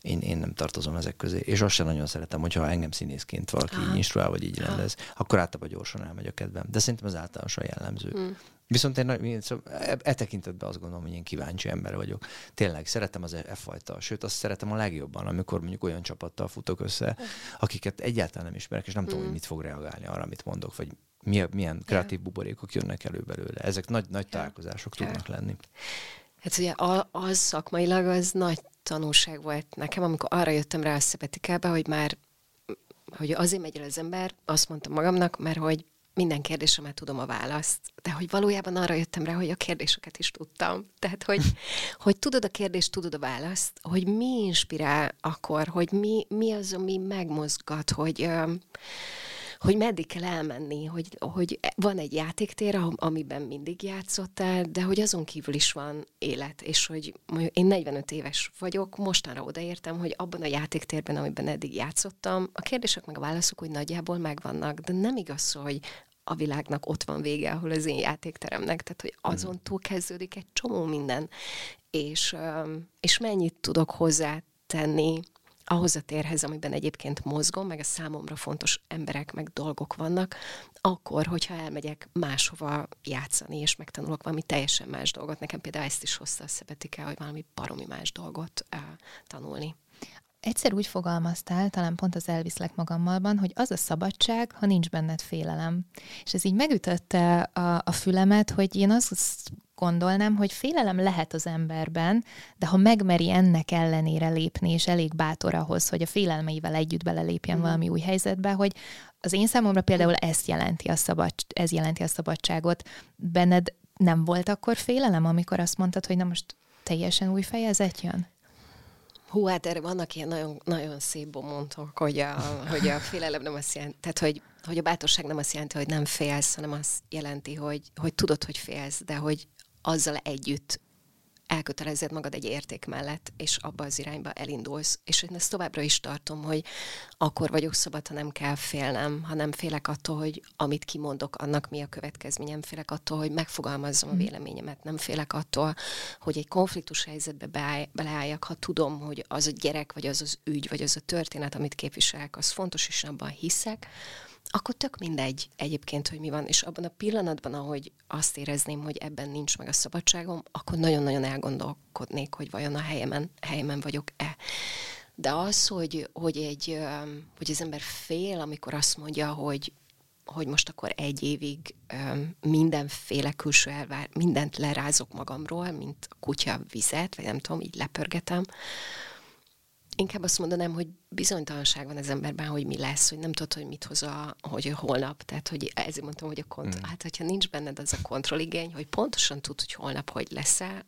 S3: én, én nem tartozom ezek közé. És azt sem nagyon szeretem, hogyha engem színészként valaki uh-huh. így instruál, vagy így rendez, akkor általában gyorsan elmegy a kedvem. De szerintem az általánosan jellemző. Uh-huh. Viszont én, én szóval e, e tekintetben azt gondolom, hogy én kíváncsi ember vagyok. Tényleg szeretem az e, e fajta, sőt azt szeretem a legjobban, amikor mondjuk olyan csapattal futok össze, akiket egyáltalán nem ismerek, és nem mm. tudom, hogy mit fog reagálni arra, amit mondok, vagy milyen, milyen kreatív buborékok jönnek elő belőle. Ezek nagy, nagy találkozások tudnak lenni.
S4: Hát ugye az szakmailag az nagy tanulság volt nekem, amikor arra jöttem rá a szepetikába, hogy már hogy azért megy el az ember, azt mondtam magamnak, mert hogy minden kérdésre már tudom a választ, de hogy valójában arra jöttem rá, hogy a kérdéseket is tudtam. Tehát, hogy, [laughs] hogy tudod a kérdést, tudod a választ, hogy mi inspirál akkor, hogy mi, mi az, ami megmozgat, hogy, hogy meddig kell elmenni, hogy, hogy van egy játéktér, amiben mindig játszottál, de hogy azon kívül is van élet, és hogy én 45 éves vagyok, mostanra odaértem, hogy abban a játéktérben, amiben eddig játszottam, a kérdések meg a válaszok úgy nagyjából megvannak, de nem igaz, hogy a világnak ott van vége, ahol az én játékteremnek, tehát hogy mhm. azon túl kezdődik egy csomó minden, és, és mennyit tudok hozzátenni ahhoz a térhez, amiben egyébként mozgom, meg a számomra fontos emberek, meg dolgok vannak, akkor, hogyha elmegyek máshova játszani, és megtanulok valami teljesen más dolgot. Nekem például ezt is hozta a szebetike, hogy valami baromi más dolgot uh, tanulni.
S2: Egyszer úgy fogalmaztál, talán pont az elviszlek magammalban, hogy az a szabadság, ha nincs benned félelem. És ez így megütötte a, a fülemet, hogy én azt gondolnám, hogy félelem lehet az emberben, de ha megmeri ennek ellenére lépni, és elég bátor ahhoz, hogy a félelmeivel együtt belelépjen mm. valami új helyzetbe, hogy az én számomra például ezt jelenti a szabad, ez jelenti a szabadságot. Benned nem volt akkor félelem, amikor azt mondtad, hogy na most teljesen új fejezet jön?
S4: Hú, hát erre vannak ilyen nagyon, nagyon szép bomontok, hogy a, hogy a félelem nem azt jelenti, tehát hogy, hogy a bátorság nem azt jelenti, hogy nem félsz, hanem azt jelenti, hogy, hogy tudod, hogy félsz, de hogy azzal együtt elkötelezed magad egy érték mellett, és abba az irányba elindulsz. És én ezt továbbra is tartom, hogy akkor vagyok szabad, ha nem kell félnem, ha nem félek attól, hogy amit kimondok, annak mi a következménye, nem félek attól, hogy megfogalmazzam a hmm. véleményemet, nem félek attól, hogy egy konfliktus helyzetbe beleálljak, ha tudom, hogy az a gyerek, vagy az az ügy, vagy az a történet, amit képviselek, az fontos, és abban hiszek, akkor tök mindegy egyébként, hogy mi van, és abban a pillanatban, ahogy azt érezném, hogy ebben nincs meg a szabadságom, akkor nagyon-nagyon elgondolkodnék, hogy vajon a helyemen, helyemen vagyok-e. De az, hogy, hogy, egy, hogy az ember fél, amikor azt mondja, hogy hogy most akkor egy évig mindenféle külső elvár, mindent lerázok magamról, mint a kutya vizet, vagy nem tudom, így lepörgetem, Inkább azt mondanám, hogy bizonytalanság van az emberben, hogy mi lesz, hogy nem tudod, hogy mit hoz a, hogy a holnap. Tehát, hogy ezért mondtam, hogy a kont- mm. hát, hogyha nincs benned az a kontrolligény, hogy pontosan tud, hogy holnap hogy lesz-e,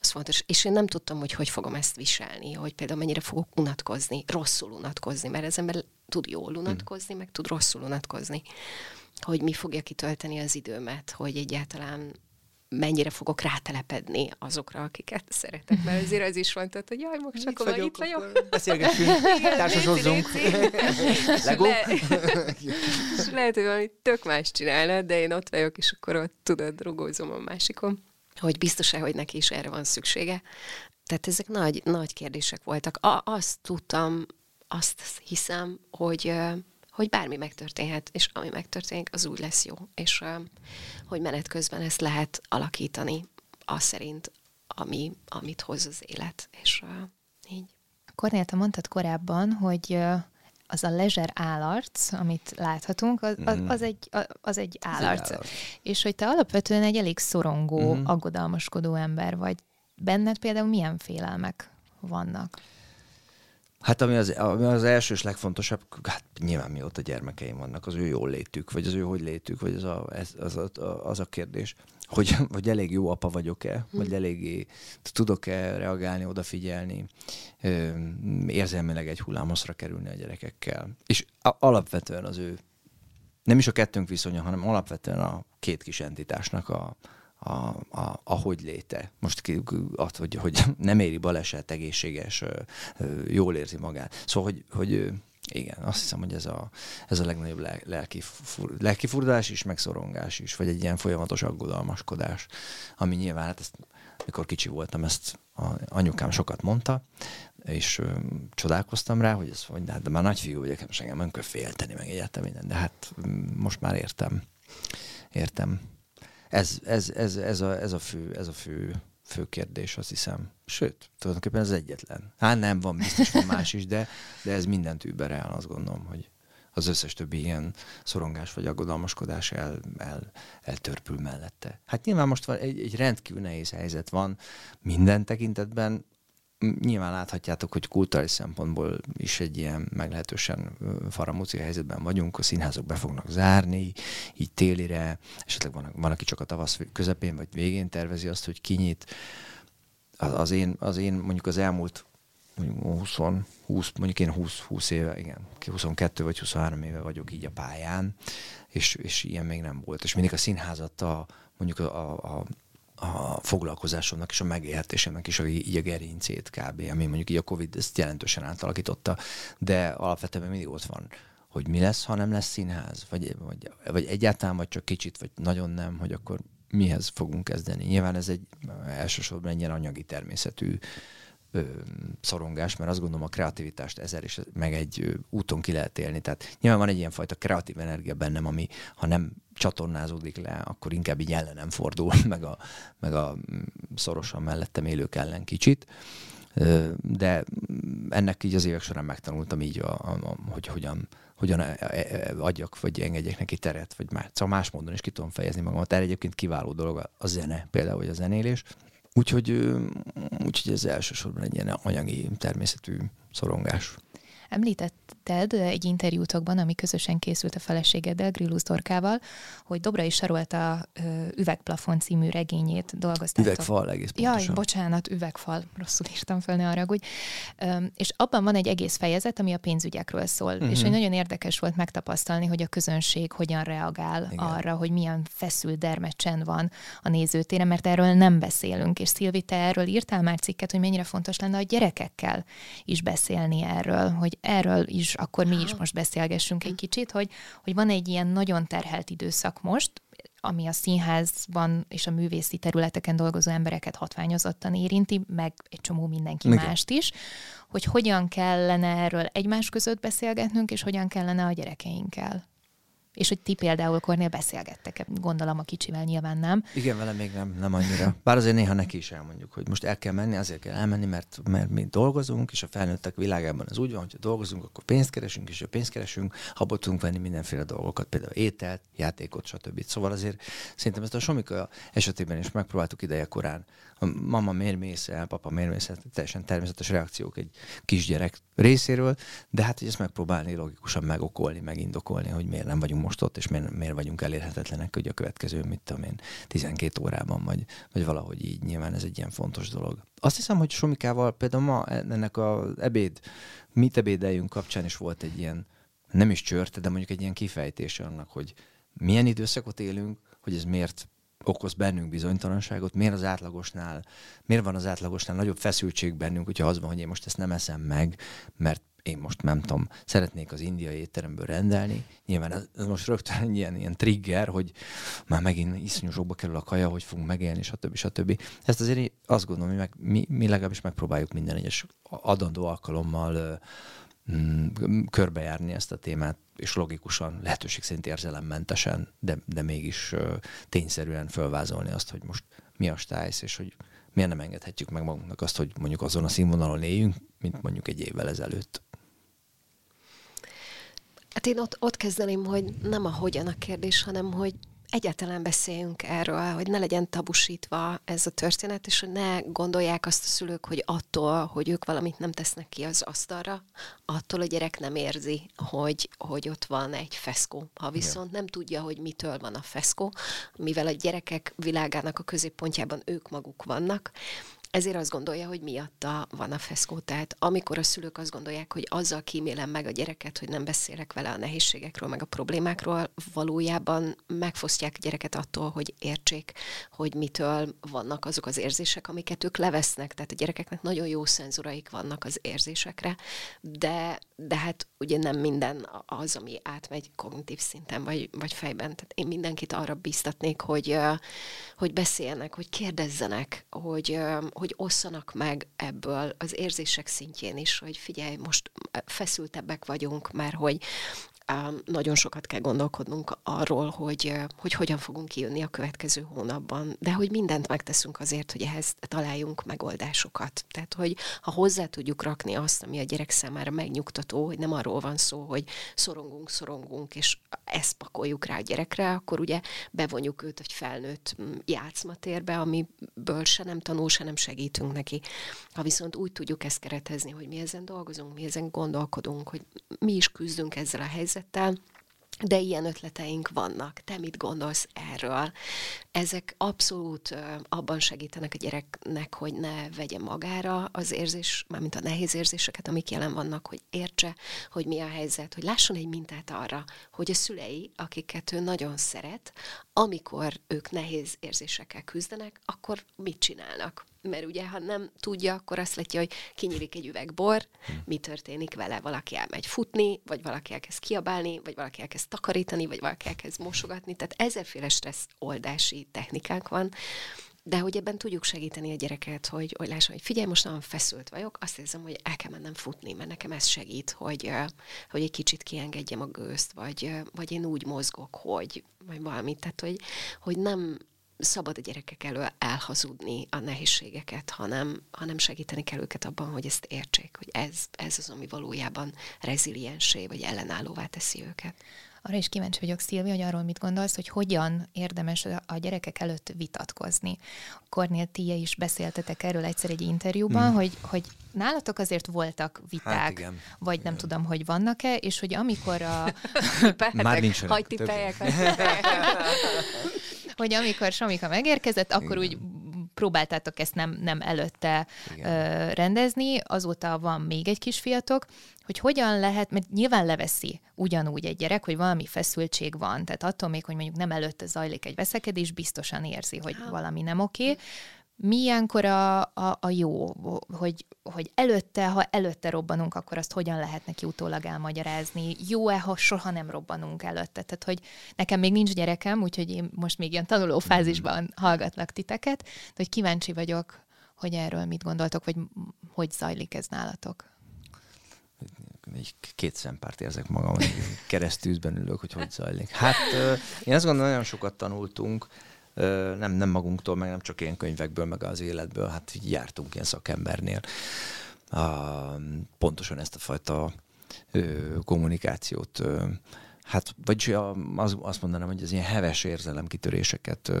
S4: az fontos. És én nem tudtam, hogy hogy fogom ezt viselni, hogy például mennyire fogok unatkozni, rosszul unatkozni, mert az ember tud jól mm. unatkozni, mm. meg tud rosszul unatkozni. Hogy mi fogja kitölteni az időmet, hogy egyáltalán mennyire fogok rátelepedni azokra, akiket szeretek, mert azért az is van, tehát, hogy jaj, most csak vagyok, itt vagyok.
S3: Beszélgessünk, [laughs] társasozzunk.
S4: Legó? Le, és lehet, hogy valami tök más csinálna, de én ott vagyok, és akkor ott tudod, rugózom a másikon, hogy biztos-e, hogy neki is erre van szüksége. Tehát ezek nagy, nagy kérdések voltak. A, azt tudtam, azt hiszem, hogy hogy bármi megtörténhet, és ami megtörténik, az úgy lesz jó. És hogy menet közben ezt lehet alakítani az szerint, ami, amit hoz az élet. És így.
S2: Kornél, te mondtad korábban, hogy az a leisure állarc, amit láthatunk, az, az, mhm. az, egy, az egy állarc. állarc. És hogy te alapvetően egy elég szorongó, mm. aggodalmaskodó ember vagy. Benned például milyen félelmek vannak?
S3: Hát ami az, ami az első és legfontosabb, hát nyilván mióta gyermekeim vannak, az ő jól létük, vagy az ő hogy létük, vagy az a, az, a, az a kérdés, hogy, [laughs] hogy elég jó apa vagyok-e, vagy eléggé tudok-e reagálni, odafigyelni, érzelmileg egy hullámoszra kerülni a gyerekekkel. És alapvetően az ő, nem is a kettőnk viszonya, hanem alapvetően a két kis entitásnak a, a, a, a hogy léte. Most ki, att, hogy, hogy nem éri baleset, egészséges, jól érzi magát. Szóval, hogy, hogy igen, azt hiszem, hogy ez a, ez a legnagyobb lelki, fur, lelki furdalás is, megszorongás is, vagy egy ilyen folyamatos aggodalmaskodás, ami nyilván, hát ezt, mikor kicsi voltam, ezt a anyukám sokat mondta, és ö, csodálkoztam rá, hogy ez, hogy de, hát, de már nagyfiú vagyok, most engem nem kell félteni, meg egyáltalán minden, de hát most már értem. Értem ez, ez, ez, ez, a, ez, a fő, ez a fő, fő kérdés, azt hiszem. Sőt, tulajdonképpen ez egyetlen. Hát nem, van, biztos van más is, de, de ez mindent überel, azt gondolom, hogy az összes többi ilyen szorongás vagy aggodalmaskodás el, el, eltörpül mellette. Hát nyilván most van egy, egy rendkívül nehéz helyzet van minden tekintetben, nyilván láthatjátok, hogy kulturális szempontból is egy ilyen meglehetősen faramúci helyzetben vagyunk, a színházak be fognak zárni, így télire, esetleg van, van aki csak a tavasz közepén vagy végén tervezi azt, hogy kinyit. Az, az, én, az én mondjuk az elmúlt mondjuk 20, 20 mondjuk én 20, 20 éve, igen, 22 vagy 23 éve vagyok így a pályán, és, és ilyen még nem volt. És mindig a színházat a, mondjuk a, a, a a foglalkozásomnak és a megélhetésemnek is a, így a gerincét kb., ami mondjuk így a Covid ezt jelentősen átalakította, de alapvetően mindig ott van, hogy mi lesz, ha nem lesz színház, vagy, vagy, vagy egyáltalán, vagy csak kicsit, vagy nagyon nem, hogy akkor mihez fogunk kezdeni. Nyilván ez egy elsősorban egy ilyen anyagi természetű ö, szorongás, mert azt gondolom a kreativitást ezer és meg egy úton ki lehet élni. Tehát nyilván van egy ilyen fajta kreatív energia bennem, ami ha nem csatornázódik le, akkor inkább így ellenem fordul, [laughs] meg a, meg a mm, szorosan mellettem élők ellen kicsit. De ennek így az évek során megtanultam így, a, a, a, hogy hogyan, hogyan e, e, e, adjak, vagy engedjek neki teret, vagy más, szóval más módon is ki tudom fejezni magamat. Erre egyébként kiváló dolog a, zene, például, vagy a zenélés. Úgyhogy, úgyhogy ez elsősorban egy ilyen anyagi természetű szorongás.
S2: Említetted egy interjútokban, ami közösen készült a feleségeddel, Grillus Dorkával, hogy Dobra is Sarolta Üvegplafon című regényét dolgoztátok.
S3: Üvegfal egész pontosan.
S2: Jaj, bocsánat, üvegfal, rosszul írtam fel, ne arra, hogy. És abban van egy egész fejezet, ami a pénzügyekről szól. Uh-huh. És hogy nagyon érdekes volt megtapasztalni, hogy a közönség hogyan reagál Igen. arra, hogy milyen feszült dermecsen van a nézőtéren, mert erről nem beszélünk. És Szilvi, te erről írtál már cikket, hogy mennyire fontos lenne a gyerekekkel is beszélni erről, hogy erről is akkor mi is most beszélgessünk egy kicsit, hogy, hogy van egy ilyen nagyon terhelt időszak most, ami a színházban és a művészi területeken dolgozó embereket hatványozottan érinti, meg egy csomó mindenki Igen. mást is, hogy hogyan kellene erről egymás között beszélgetnünk, és hogyan kellene a gyerekeinkkel. És hogy ti például Kornél beszélgettek gondolom a kicsivel nyilván nem.
S3: Igen, vele még nem, nem annyira. Bár azért néha neki is elmondjuk, hogy most el kell menni, azért kell elmenni, mert, mert mi dolgozunk, és a felnőttek világában az úgy van, hogy dolgozunk, akkor pénzt keresünk, és ha pénzt keresünk, abból tudunk venni mindenféle dolgokat, például ételt, játékot, stb. Szóval azért szerintem ezt a Somika esetében is megpróbáltuk ideje korán mama miért mész el, papa miért mész el, teljesen természetes reakciók egy kisgyerek részéről, de hát hogy ezt megpróbálni logikusan megokolni, megindokolni, hogy miért nem vagyunk most ott, és miért, miért vagyunk elérhetetlenek, hogy a következő, mit tudom én, 12 órában, vagy, vagy valahogy így. Nyilván ez egy ilyen fontos dolog. Azt hiszem, hogy Somikával például ma ennek az ebéd, mit ebédeljünk kapcsán is volt egy ilyen, nem is csörte, de mondjuk egy ilyen kifejtése annak, hogy milyen időszakot élünk, hogy ez miért okoz bennünk bizonytalanságot, miért az átlagosnál, miért van az átlagosnál nagyobb feszültség bennünk, hogyha az van, hogy én most ezt nem eszem meg, mert én most nem tudom, szeretnék az indiai étteremből rendelni. Nyilván ez, most rögtön egy ilyen, ilyen trigger, hogy már megint iszonyú sokba kerül a kaja, hogy fogunk megélni, stb. stb. Ezt azért azt gondolom, hogy meg, mi, mi legalábbis megpróbáljuk minden egyes adandó alkalommal mm, körbejárni ezt a témát, és logikusan, lehetőség szerint érzelemmentesen, de, de mégis tényszerűen fölvázolni azt, hogy most mi a stájsz, és hogy miért nem engedhetjük meg magunknak azt, hogy mondjuk azon a színvonalon éljünk, mint mondjuk egy évvel ezelőtt.
S4: Hát én ott, ott kezdeném, hogy nem a hogyan a kérdés, hanem hogy egyáltalán beszéljünk erről, hogy ne legyen tabusítva ez a történet, és hogy ne gondolják azt a szülők, hogy attól, hogy ők valamit nem tesznek ki az asztalra, attól a gyerek nem érzi, hogy, hogy ott van egy feszkó. Ha viszont nem tudja, hogy mitől van a feszkó, mivel a gyerekek világának a középpontjában ők maguk vannak, ezért azt gondolja, hogy miatta van a feszkó. Tehát amikor a szülők azt gondolják, hogy azzal kímélem meg a gyereket, hogy nem beszélek vele a nehézségekről, meg a problémákról, valójában megfosztják a gyereket attól, hogy értsék, hogy mitől vannak azok az érzések, amiket ők levesznek. Tehát a gyerekeknek nagyon jó szenzuraik vannak az érzésekre, de, de hát ugye nem minden az, ami átmegy kognitív szinten, vagy, vagy fejben. Tehát én mindenkit arra biztatnék, hogy, hogy beszéljenek, hogy kérdezzenek, hogy, hogy osszanak meg ebből az érzések szintjén is, hogy figyelj, most feszültebbek vagyunk, mert hogy nagyon sokat kell gondolkodnunk arról, hogy, hogy hogyan fogunk kijönni a következő hónapban, de hogy mindent megteszünk azért, hogy ehhez találjunk megoldásokat. Tehát, hogy ha hozzá tudjuk rakni azt, ami a gyerek számára megnyugtató, hogy nem arról van szó, hogy szorongunk, szorongunk, és ezt pakoljuk rá a gyerekre, akkor ugye bevonjuk őt egy felnőtt mm, játszmatérbe, amiből se nem tanul, se nem segítünk neki. Ha viszont úgy tudjuk ezt keretezni, hogy mi ezen dolgozunk, mi ezen gondolkodunk, hogy mi is küzdünk ezzel a helyzettel, helyzettel, de ilyen ötleteink vannak. Te mit gondolsz erről? Ezek abszolút abban segítenek a gyereknek, hogy ne vegye magára az érzés, mármint a nehéz érzéseket, amik jelen vannak, hogy értse, hogy mi a helyzet, hogy lásson egy mintát arra, hogy a szülei, akiket ő nagyon szeret, amikor ők nehéz érzésekkel küzdenek, akkor mit csinálnak? mert ugye, ha nem tudja, akkor azt látja, hogy kinyílik egy üveg bor, hmm. mi történik vele, valaki elmegy futni, vagy valaki elkezd kiabálni, vagy valaki elkezd takarítani, vagy valaki elkezd mosogatni, tehát ezerféle stressz oldási technikánk van, de hogy ebben tudjuk segíteni a gyereket, hogy, hogy lássam, hogy figyelj, most nagyon feszült vagyok, azt érzem, hogy el kell mennem futni, mert nekem ez segít, hogy, hogy egy kicsit kiengedjem a gőzt, vagy, vagy én úgy mozgok, hogy, vagy valamit, tehát hogy, hogy nem, szabad a gyerekek elől elhazudni a nehézségeket, hanem, hanem segíteni kell őket abban, hogy ezt értsék, hogy ez, ez az, ami valójában reziliensé vagy ellenállóvá teszi őket.
S2: Arra is kíváncsi vagyok, Szilvi, hogy arról mit gondolsz, hogy hogyan érdemes a gyerekek előtt vitatkozni. Kornél ti is beszéltetek erről egyszer egy interjúban, hmm. hogy, hogy nálatok azért voltak viták, hát igen. vagy igen. nem tudom, hogy vannak-e, és hogy amikor a... [laughs]
S3: Már nincs
S4: Hagy tippelyek, [laughs]
S2: hogy amikor Samika megérkezett, akkor Igen. úgy próbáltátok ezt nem, nem előtte Igen. rendezni, azóta van még egy kisfiatok, hogy hogyan lehet, mert nyilván leveszi ugyanúgy egy gyerek, hogy valami feszültség van, tehát attól még, hogy mondjuk nem előtte zajlik egy veszekedés, biztosan érzi, hogy valami nem oké, okay, mi ilyenkor a, a, a jó, hogy, hogy előtte, ha előtte robbanunk, akkor azt hogyan lehet neki utólag elmagyarázni? Jó-e, ha soha nem robbanunk előtte? Tehát, hogy nekem még nincs gyerekem, úgyhogy én most még ilyen tanuló fázisban hallgatlak titeket, de hogy kíváncsi vagyok, hogy erről mit gondoltok, vagy hogy zajlik ez nálatok?
S3: egy két szempárt érzek magam, keresztűzben ülök, hogy hogy zajlik. Hát én azt gondolom, nagyon sokat tanultunk, nem, nem magunktól, meg nem csak ilyen könyvekből, meg az életből, hát így jártunk ilyen szakembernél. Pontosan ezt a fajta kommunikációt hát, vagy az, azt mondanám, hogy az ilyen heves érzelemkitöréseket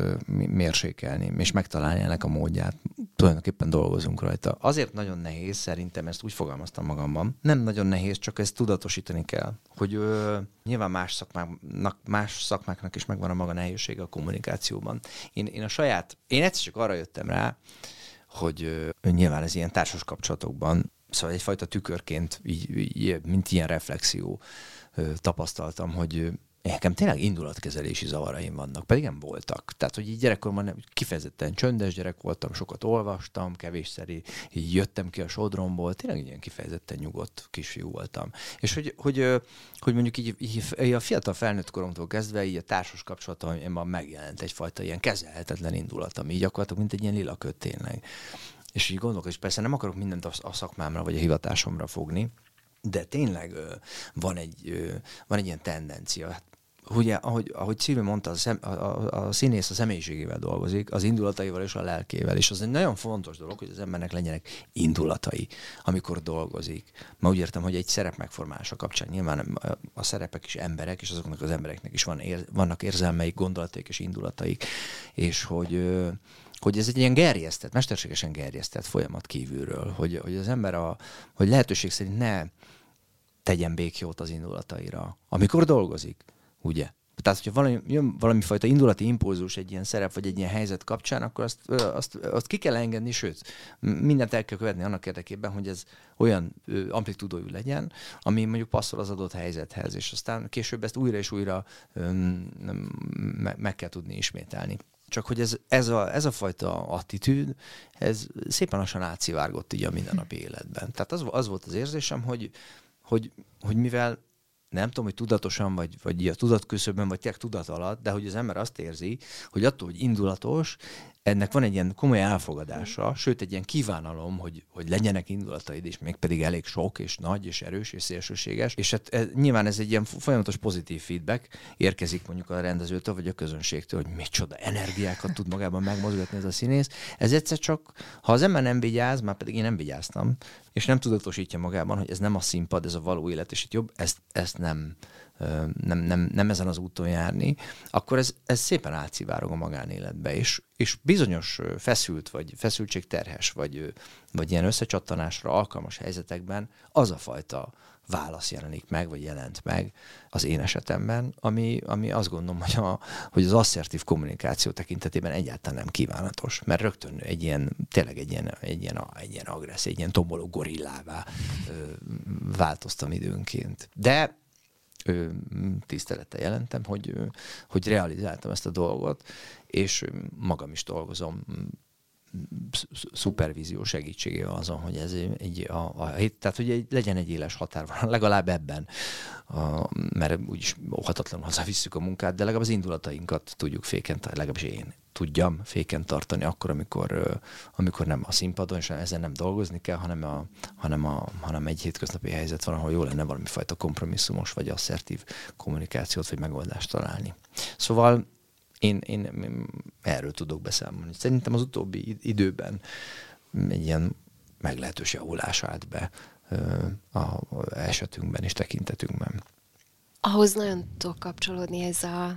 S3: mérsékelni, és megtalálni ennek a módját. Tulajdonképpen dolgozunk rajta. Azért nagyon nehéz, szerintem ezt úgy fogalmaztam magamban, nem nagyon nehéz, csak ezt tudatosítani kell, hogy ö, nyilván más szakmáknak, más szakmáknak is megvan a maga nehézsége a kommunikációban. Én, én a saját, én egyszer csak arra jöttem rá, hogy ö, nyilván ez ilyen társas kapcsolatokban, szóval egyfajta tükörként, így, így, mint ilyen reflexió, tapasztaltam, hogy nekem tényleg indulatkezelési zavaraim vannak, pedig nem voltak. Tehát, hogy így gyerekkorban nem, kifejezetten csöndes gyerek voltam, sokat olvastam, kevésszer így jöttem ki a sodromból, tényleg ilyen kifejezetten nyugodt kisfiú voltam. És hogy, hogy, hogy mondjuk így, így a fiatal felnőtt koromtól kezdve így a társas kapcsolatomban megjelent egyfajta ilyen kezelhetetlen indulat, ami így gyakorlatilag mint egy ilyen lila köt tényleg. És így gondolok, és persze nem akarok mindent a szakmámra vagy a hivatásomra fogni, de tényleg van egy, van egy ilyen tendencia. Hát, ugye, ahogy, ahogy Szilvi mondta, a, szem, a, a, a színész a személyiségével dolgozik, az indulataival és a lelkével, és az egy nagyon fontos dolog, hogy az embernek legyenek indulatai, amikor dolgozik. Ma úgy értem, hogy egy szerep megformálása kapcsán nyilván a, szerepek is emberek, és azoknak az embereknek is van ér, vannak érzelmeik, gondolataik és indulataik, és hogy hogy ez egy ilyen gerjesztett, mesterségesen gerjesztett folyamat kívülről, hogy, hogy az ember a, hogy lehetőség szerint ne tegyen békjót az indulataira, amikor dolgozik, ugye? Tehát, hogyha valami, jön valami fajta indulati impulzus egy ilyen szerep vagy egy ilyen helyzet kapcsán, akkor azt, azt, azt ki kell engedni, sőt, mindent el kell követni annak érdekében, hogy ez olyan amplitudójú legyen, ami mondjuk passzol az adott helyzethez, és aztán később ezt újra és újra öm, meg kell tudni ismételni. Csak hogy ez, ez, a, ez a fajta attitűd, ez szépen lassan átszivárgott így a mindennapi életben. Tehát az, az volt az érzésem, hogy, hogy, hogy mivel nem tudom, hogy tudatosan, vagy, vagy a tudatküszöbben, vagy tényleg tudat alatt, de hogy az ember azt érzi, hogy attól, hogy indulatos, ennek van egy ilyen komoly elfogadása, sőt egy ilyen kívánalom, hogy, hogy legyenek indulataid, és még pedig elég sok, és nagy, és erős, és szélsőséges. És hát ez, nyilván ez egy ilyen folyamatos pozitív feedback érkezik mondjuk a rendezőtől, vagy a közönségtől, hogy micsoda energiákat tud magában megmozgatni ez a színész. Ez egyszer csak, ha az ember nem vigyáz, már pedig én nem vigyáztam, és nem tudatosítja magában, hogy ez nem a színpad, ez a való élet, és itt jobb ezt, ezt nem, nem, nem, nem ezen az úton járni, akkor ez, ez szépen átszivárog a magánéletbe, és, és bizonyos feszült, vagy feszültségterhes, vagy, vagy ilyen összecsattanásra alkalmas helyzetekben az a fajta válasz jelenik meg, vagy jelent meg az én esetemben, ami, ami azt gondolom, hogy, a, hogy az asszertív kommunikáció tekintetében egyáltalán nem kívánatos, mert rögtön egy ilyen, tényleg egy ilyen, egy ilyen, egy ilyen agresszív, egy ilyen tomboló gorillává ö, változtam időnként. De tisztelettel jelentem, hogy, hogy realizáltam ezt a dolgot, és magam is dolgozom szupervízió segítségével azon, hogy ez egy, a, a, tehát hogy egy, legyen egy éles határ, legalább ebben, a, mert úgyis óhatatlanul hazavisszük a munkát, de legalább az indulatainkat tudjuk féken, legalábbis én tudjam féken tartani akkor, amikor, amikor nem a színpadon, és ezen nem dolgozni kell, hanem, a, hanem, a, hanem egy hétköznapi helyzet van, ahol jó lenne valami fajta kompromisszumos vagy asszertív kommunikációt vagy megoldást találni. Szóval én, én, én erről tudok beszámolni. Szerintem az utóbbi időben egy ilyen meglehetős javulás állt be a, esetünkben és tekintetünkben.
S4: Ahhoz nagyon tudok kapcsolódni, ez a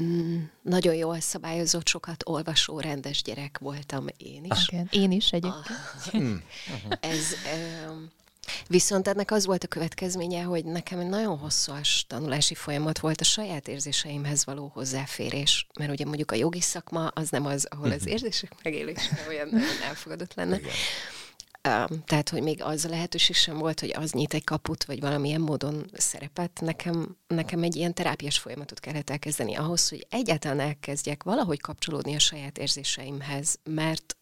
S4: mm, nagyon jól szabályozott, sokat olvasó, rendes gyerek voltam én is.
S2: Igen, én is egyébként.
S4: Ah. ez, Viszont ennek az volt a következménye, hogy nekem egy nagyon hosszas tanulási folyamat volt a saját érzéseimhez való hozzáférés. Mert ugye mondjuk a jogi szakma az nem az, ahol az mhm. érzések megélése olyan, olyan elfogadott lenne. Igen. Tehát, hogy még az a lehetőség sem volt, hogy az nyit egy kaput, vagy valamilyen módon szerepet. Nekem, nekem egy ilyen terápiás folyamatot kellett elkezdeni ahhoz, hogy egyáltalán elkezdjek valahogy kapcsolódni a saját érzéseimhez, mert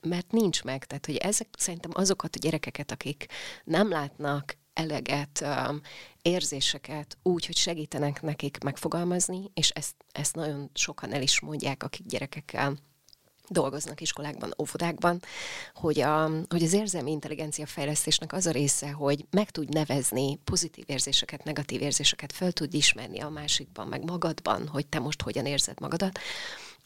S4: mert nincs meg. Tehát, hogy ezek szerintem azokat a gyerekeket, akik nem látnak eleget um, érzéseket úgy, hogy segítenek nekik megfogalmazni, és ezt, ezt nagyon sokan el is mondják, akik gyerekekkel dolgoznak iskolákban, óvodákban, hogy, a, hogy az érzelmi intelligencia fejlesztésnek az a része, hogy meg tud nevezni pozitív érzéseket, negatív érzéseket, föl tud ismerni a másikban, meg magadban, hogy te most hogyan érzed magadat,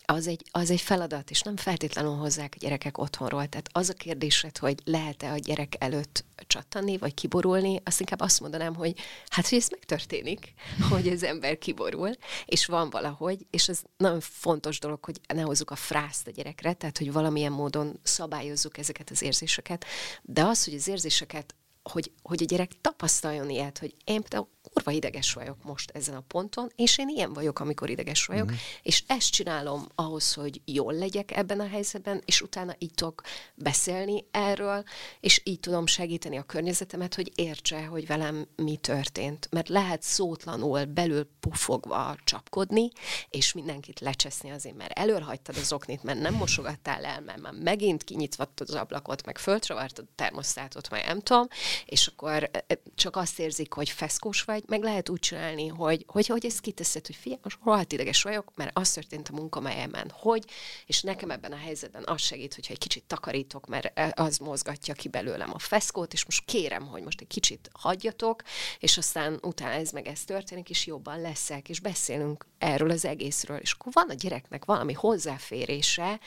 S4: az egy, az egy feladat, és nem feltétlenül hozzák a gyerekek otthonról. Tehát az a kérdésed, hogy lehet-e a gyerek előtt csattani, vagy kiborulni, azt inkább azt mondanám, hogy hát, hogy ez megtörténik, [laughs] hogy az ember kiborul, és van valahogy, és ez nagyon fontos dolog, hogy ne hozzuk a frászt a gyerekre, tehát, hogy valamilyen módon szabályozzuk ezeket az érzéseket, de az, hogy az érzéseket hogy, hogy a gyerek tapasztaljon ilyet, hogy én például kurva ideges vagyok most ezen a ponton, és én ilyen vagyok, amikor ideges vagyok, mm. és ezt csinálom ahhoz, hogy jól legyek ebben a helyzetben, és utána így tudok beszélni erről, és így tudom segíteni a környezetemet, hogy értse, hogy velem mi történt. Mert lehet szótlanul belül pufogva csapkodni, és mindenkit lecseszni azért, mert előrhagytad az oknit, mert nem mosogattál el, mert már megint kinyitvattad az ablakot, meg fölcsavartad a termosztátot, meg nem tudom, és akkor csak azt érzik, hogy feszkós vagy, meg lehet úgy csinálni, hogy, hogy, hogy ezt kiteszed, hogy figyelj, most rohadt ideges vagyok, mert az történt a munkamelyemen, hogy, és nekem ebben a helyzetben az segít, hogyha egy kicsit takarítok, mert az mozgatja ki belőlem a feszkót, és most kérem, hogy most egy kicsit hagyjatok, és aztán utána ez meg ez történik, és jobban leszek, és beszélünk erről az egészről, és akkor van a gyereknek valami hozzáférése,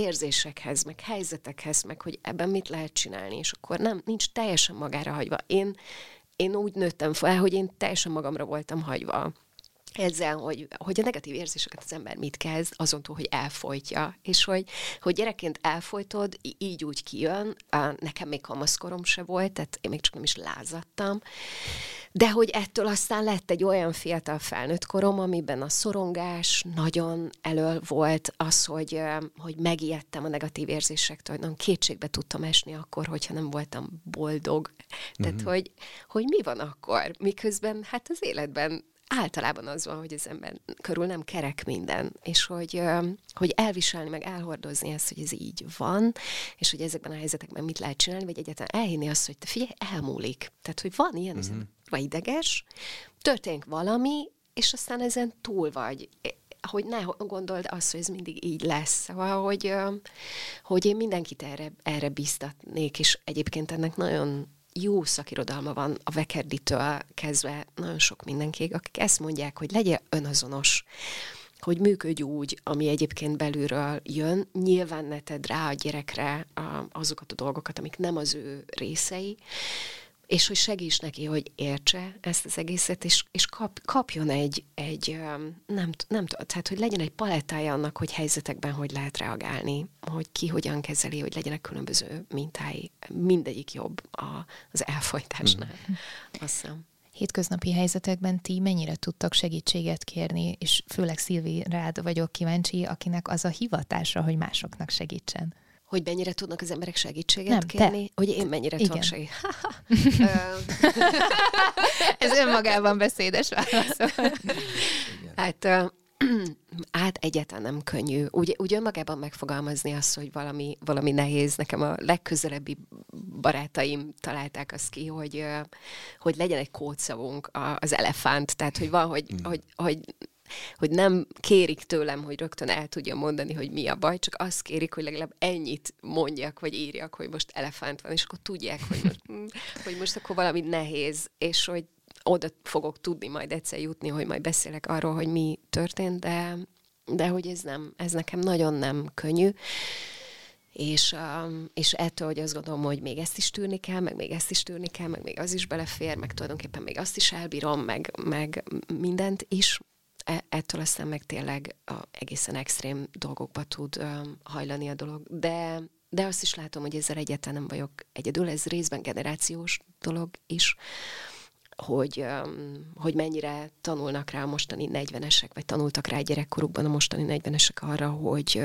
S4: érzésekhez, meg helyzetekhez, meg hogy ebben mit lehet csinálni, és akkor nem, nincs teljesen magára hagyva. Én, én úgy nőttem fel, hogy én teljesen magamra voltam hagyva ezzel, hogy, hogy a negatív érzéseket az ember mit kezd, azon túl, hogy elfolytja. És hogy, hogy gyerekként elfolytod, így úgy kijön, nekem még kamaszkorom se volt, tehát én még csak nem is lázadtam, de hogy ettől aztán lett egy olyan fiatal felnőtt korom, amiben a szorongás nagyon elől volt, az, hogy, hogy megijedtem a negatív érzésektől, hogy nagyon kétségbe tudtam esni akkor, hogyha nem voltam boldog. Tehát, mm-hmm. hogy, hogy mi van akkor, miközben hát az életben általában az van, hogy az ember körül nem kerek minden, és hogy, hogy elviselni, meg elhordozni ezt, hogy ez így van, és hogy ezekben a helyzetekben mit lehet csinálni, vagy egyáltalán elhinni azt, hogy te figyelj, elmúlik. Tehát, hogy van ilyen, uh-huh. Vagy ideges, történik valami, és aztán ezen túl vagy. Hogy ne gondold azt, hogy ez mindig így lesz. Szóval, hogy, hogy én mindenkit erre, erre biztatnék, és egyébként ennek nagyon jó szakirodalma van a Vekerditől kezdve nagyon sok mindenkiig, akik ezt mondják, hogy legyen önazonos hogy működj úgy, ami egyébként belülről jön, nyilván ne tedd rá a gyerekre azokat a dolgokat, amik nem az ő részei, és hogy segíts neki, hogy értse ezt az egészet, és, és kap, kapjon egy, egy nem, nem tehát hogy legyen egy palettája annak, hogy helyzetekben hogy lehet reagálni, hogy ki hogyan kezeli, hogy legyenek különböző mintái. Mindegyik jobb a, az elfolytásnál. Mm. Azt hiszem
S2: hétköznapi helyzetekben ti mennyire tudtak segítséget kérni, és főleg Szilvi rád vagyok kíváncsi, akinek az a hivatása, hogy másoknak segítsen.
S4: Hogy mennyire tudnak az emberek segítséget Nem, kérni? Te. Hogy én mennyire Igen. tudok segíteni? [laughs]
S2: Ez önmagában beszédes válasz.
S4: hát, [clears throat] hát egyáltalán nem könnyű. Úgy, úgy önmagában megfogalmazni azt, hogy valami, valami nehéz. Nekem a legközelebbi barátaim találták azt ki, hogy, hogy legyen egy kódszavunk az elefánt. Tehát, hogy van, hogy, mm. hogy, hogy hogy nem kérik tőlem, hogy rögtön el tudja mondani, hogy mi a baj, csak azt kérik, hogy legalább ennyit mondjak, vagy írjak, hogy most elefánt van, és akkor tudják, hogy most, [laughs] hm, hogy most akkor valami nehéz, és hogy oda fogok tudni majd egyszer jutni, hogy majd beszélek arról, hogy mi történt, de, de hogy ez nem, ez nekem nagyon nem könnyű. És, um, és ettől, hogy azt gondolom, hogy még ezt is tűrni kell, meg még ezt is tűrni kell, meg még az is belefér, meg tulajdonképpen még azt is elbírom, meg, meg mindent is, ettől aztán meg tényleg a egészen extrém dolgokba tud hajlani a dolog. De, de azt is látom, hogy ezzel egyáltalán nem vagyok egyedül, ez részben generációs dolog is, hogy, hogy mennyire tanulnak rá a mostani 40-esek, vagy tanultak rá gyerekkorukban a mostani 40-esek arra, hogy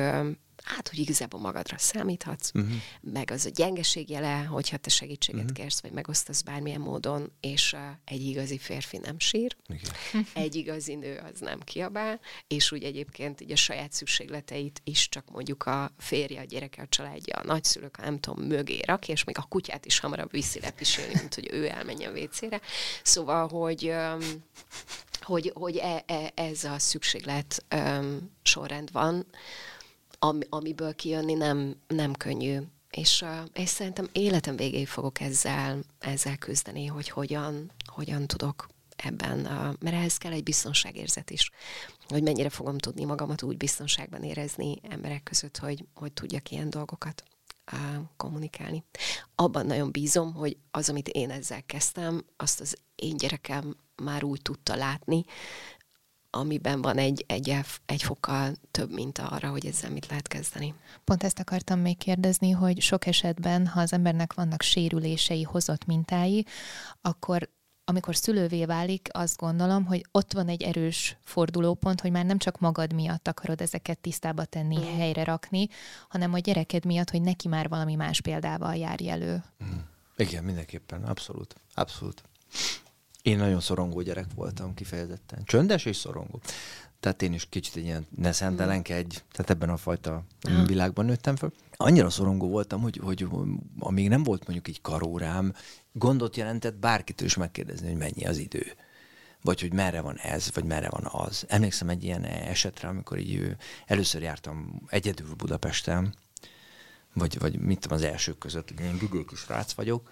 S4: hát, hogy igazából magadra számíthatsz, uh-huh. meg az a gyengeség jele, hogyha te segítséget uh-huh. kérsz, vagy megosztasz bármilyen módon, és uh, egy igazi férfi nem sír, Igen. [laughs] egy igazi nő az nem kiabál, és úgy egyébként így a saját szükségleteit is csak mondjuk a férje, a gyereke, a családja, a nagyszülők, nem tudom, mögé rak, és még a kutyát is hamarabb viszi lepisélni, mint hogy ő elmenjen vécére. Szóval, hogy um, hogy, hogy e, e, ez a szükséglet um, sorrend van, am, amiből kijönni nem, nem könnyű. És, és szerintem életem végéig fogok ezzel, ezzel küzdeni, hogy hogyan, hogyan tudok ebben, mert ehhez kell egy biztonságérzet is, hogy mennyire fogom tudni magamat úgy biztonságban érezni emberek között, hogy, hogy tudjak ilyen dolgokat kommunikálni. Abban nagyon bízom, hogy az, amit én ezzel kezdtem, azt az én gyerekem már úgy tudta látni, amiben van egy, egy, egy fokkal több, mint arra, hogy ezzel mit lehet kezdeni.
S2: Pont ezt akartam még kérdezni, hogy sok esetben, ha az embernek vannak sérülései, hozott mintái, akkor amikor szülővé válik, azt gondolom, hogy ott van egy erős fordulópont, hogy már nem csak magad miatt akarod ezeket tisztába tenni, mm. helyre rakni, hanem a gyereked miatt, hogy neki már valami más példával járj elő. Mm.
S3: Igen, mindenképpen, abszolút. Abszolút. Én nagyon szorongó gyerek voltam kifejezetten. Csöndes és szorongó. Tehát én is kicsit egy ilyen ne szentelenkedj, tehát ebben a fajta világban nőttem föl. Annyira szorongó voltam, hogy, hogy amíg nem volt mondjuk egy karórám, gondot jelentett bárkitől is megkérdezni, hogy mennyi az idő. Vagy hogy merre van ez, vagy merre van az. Emlékszem egy ilyen esetre, amikor így először jártam egyedül Budapesten, vagy, vagy mit tudom, az elsők között, ilyen gügő kis rác vagyok,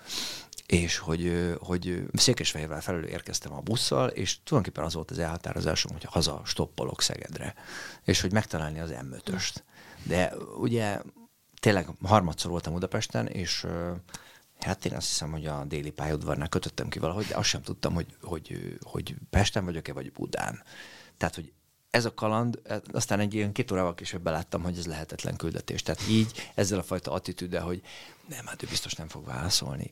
S3: és hogy, hogy Székesfehérvár felől érkeztem a busszal, és tulajdonképpen az volt az elhatározásom, hogy haza stoppolok Szegedre, és hogy megtalálni az M5-öst. De ugye tényleg harmadszor voltam Budapesten, és hát én azt hiszem, hogy a déli pályaudvarnál kötöttem ki valahogy, de azt sem tudtam, hogy, hogy, hogy Pesten vagyok-e, vagy Budán. Tehát, hogy ez a kaland, e, aztán egy ilyen két órával később beláttam, hogy ez lehetetlen küldetés. Tehát így, ezzel a fajta attitűddel, hogy nem, hát ő biztos nem fog válaszolni.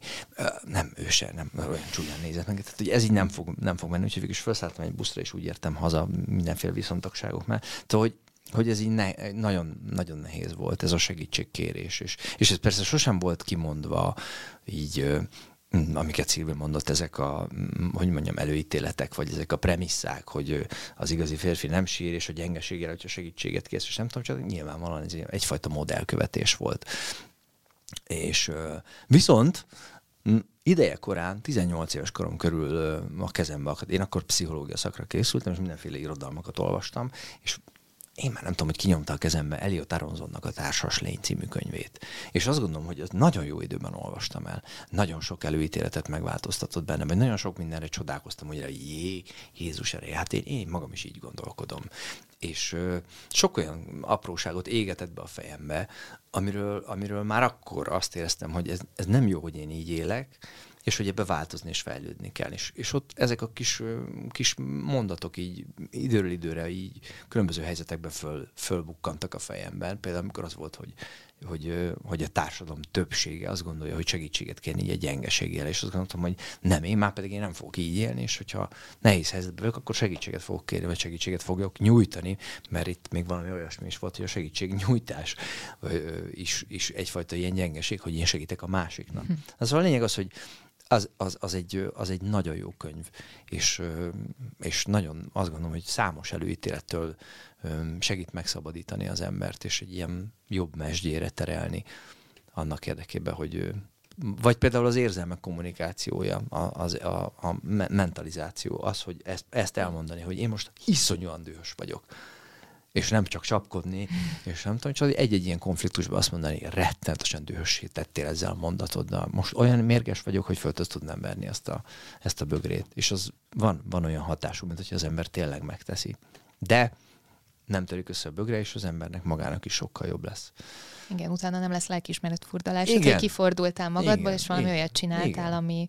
S3: Nem, ő se, nem, olyan csúnyán nézett meg. Tehát, hogy ez így nem fog, nem fog menni, úgyhogy végül is felszálltam egy buszra, és úgy értem haza mindenféle viszontagságok mert Tehát, hogy hogy ez így ne, nagyon, nagyon nehéz volt, ez a segítségkérés. És, és ez persze sosem volt kimondva így amiket Szilvi mondott, ezek a, mm, hogy mondjam, előítéletek, vagy ezek a premisszák, hogy az igazi férfi nem sír, és a gyengeségére, hogyha segítséget kész, és nem tudom, csak nyilvánvalóan ez egyfajta modellkövetés volt. És viszont mm, ideje korán, 18 éves korom körül a kezembe akadt. Én akkor pszichológia szakra készültem, és mindenféle irodalmakat olvastam, és én már nem tudom, hogy kinyomta a kezembe Eliot Aronzonnak a Társas Lény című könyvét. És azt gondolom, hogy ezt nagyon jó időben olvastam el. Nagyon sok előítéletet megváltoztatott bennem, vagy nagyon sok mindenre csodálkoztam, hogy jé, Jézus ereje, hát én, én magam is így gondolkodom. És ö, sok olyan apróságot égetett be a fejembe, amiről, amiről már akkor azt éreztem, hogy ez, ez nem jó, hogy én így élek, és hogy ebbe változni és fejlődni kell. És, és ott ezek a kis, kis mondatok így időről időre így különböző helyzetekben föl, fölbukkantak a fejemben. Például amikor az volt, hogy, hogy, hogy a társadalom többsége azt gondolja, hogy segítséget kér így egy gyengeségére, és azt gondoltam, hogy nem, én már pedig én nem fogok így élni, és hogyha nehéz helyzetben vagyok, akkor segítséget fogok kérni, vagy segítséget fogok nyújtani, mert itt még valami olyasmi is volt, hogy a segítségnyújtás is, is egyfajta ilyen gyengeség, hogy én segítek a másiknak. Hm. Az a lényeg az, hogy az, az, az, egy, az egy nagyon jó könyv, és, és nagyon azt gondolom, hogy számos előítélettől segít megszabadítani az embert, és egy ilyen jobb mesdjére terelni annak érdekében, hogy vagy például az érzelmek kommunikációja, az, a, a mentalizáció, az, hogy ezt, ezt elmondani, hogy én most iszonyúan dühös vagyok és nem csak csapkodni, és nem tudom, csak egy-egy ilyen konfliktusban azt mondani, rettenetesen dühössé tettél ezzel a mondatoddal. Most olyan mérges vagyok, hogy föl tudnám verni ezt a, ezt a bögrét. És az van, van olyan hatású, mint hogy az ember tényleg megteszi. De nem törik össze a bögre, és az embernek magának is sokkal jobb lesz.
S2: Igen, utána nem lesz lelkismeret furdalás, hogy kifordultál magadból, igen, és valami igen, olyat csináltál, igen. ami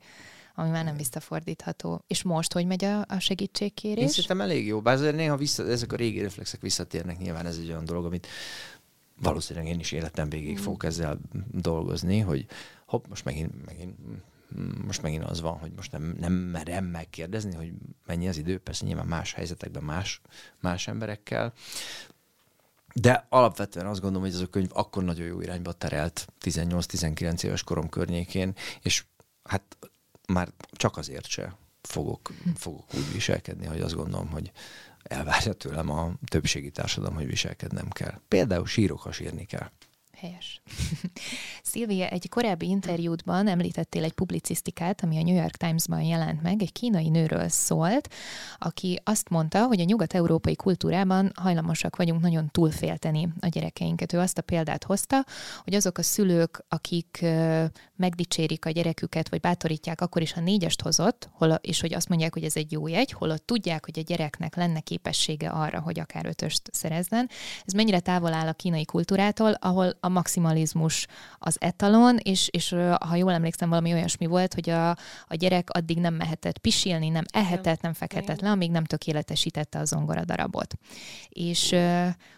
S2: ami már nem visszafordítható. És most hogy megy a, a segítségkérés?
S3: Én szerintem elég jó, bár azért néha vissza, ezek a régi reflexek visszatérnek, nyilván ez egy olyan dolog, amit valószínűleg én is életem végig mm. fogok ezzel dolgozni, hogy hopp, most megint, megint most megint az van, hogy most nem, nem merem megkérdezni, hogy mennyi az idő, persze nyilván más helyzetekben, más, más emberekkel, de alapvetően azt gondolom, hogy ez a könyv akkor nagyon jó irányba terelt 18-19 éves korom környékén, és hát már csak azért se fogok, fogok úgy viselkedni, hogy azt gondolom, hogy elvárja tőlem a többségi társadalom, hogy viselkednem kell. Például sírok, ha sírni kell.
S2: Helyes. [laughs] Szilvia, egy korábbi interjútban említettél egy publicisztikát, ami a New York Times-ban jelent meg, egy kínai nőről szólt, aki azt mondta, hogy a nyugat-európai kultúrában hajlamosak vagyunk nagyon túlfélteni a gyerekeinket. Ő azt a példát hozta, hogy azok a szülők, akik megdicsérik a gyereküket, vagy bátorítják akkor is, ha négyest hozott, hol, és hogy azt mondják, hogy ez egy jó jegy, holott tudják, hogy a gyereknek lenne képessége arra, hogy akár ötöst szerezzen. Ez mennyire távol áll a kínai kultúrától, ahol a maximalizmus az etalon, és, és ha jól emlékszem, valami olyasmi volt, hogy a, a gyerek addig nem mehetett pisilni, nem ehetett, nem fekhetett le, amíg nem tökéletesítette a zongoradarabot. És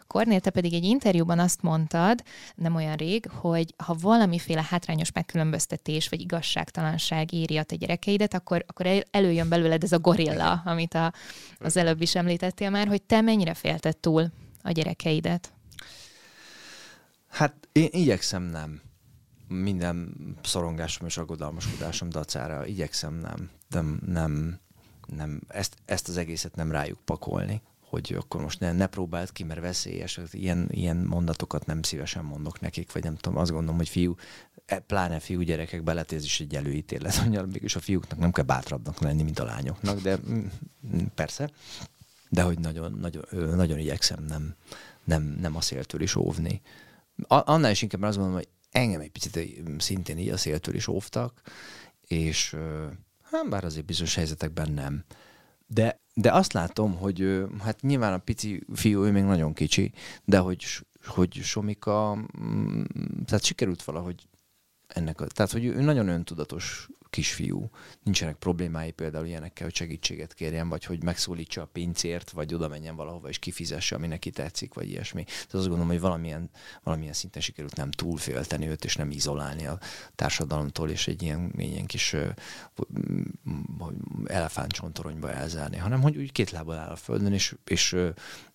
S2: Kornél, te pedig egy interjúban azt mondtad, nem olyan rég, hogy ha valamiféle hátrányos megkülönböztetés vagy igazságtalanság éri a te gyerekeidet, akkor, akkor előjön belőled ez a gorilla, amit a, az előbb is említettél már, hogy te mennyire félted túl a gyerekeidet?
S3: Hát én igyekszem nem. Minden szorongásom és aggodalmaskodásom dacára igyekszem nem. Nem, nem, nem ezt, ezt az egészet nem rájuk pakolni, hogy akkor most ne, ne próbáld ki, mert veszélyes. Ilyen, ilyen mondatokat nem szívesen mondok nekik, vagy nem tudom, azt gondolom, hogy fiú, e, pláne fiú gyerekek beletéz is egy előítélet, hogy mégis a fiúknak nem kell bátrabbnak lenni, mint a lányoknak, de mm, mm, persze, de hogy nagyon, nagyon, nagyon igyekszem nem, nem, nem a széltől is óvni annál is inkább azt gondolom, hogy engem egy picit szintén így a széltől is óvtak, és hát bár azért bizonyos helyzetekben nem. De, de azt látom, hogy hát nyilván a pici fiú, ő még nagyon kicsi, de hogy, hogy Somika, mm, tehát sikerült valahogy ennek a, tehát hogy ő nagyon öntudatos kisfiú. Nincsenek problémái például ilyenekkel, hogy segítséget kérjen, vagy hogy megszólítsa a pincért, vagy oda menjen valahova és kifizesse, ami neki tetszik, vagy ilyesmi. Tehát azt gondolom, hogy valamilyen, valamilyen szinten sikerült nem túlfélteni őt, és nem izolálni a társadalomtól, és egy ilyen, ilyen kis elefántcsontoronyba elzárni, hanem hogy úgy két lábbal áll a földön, és, és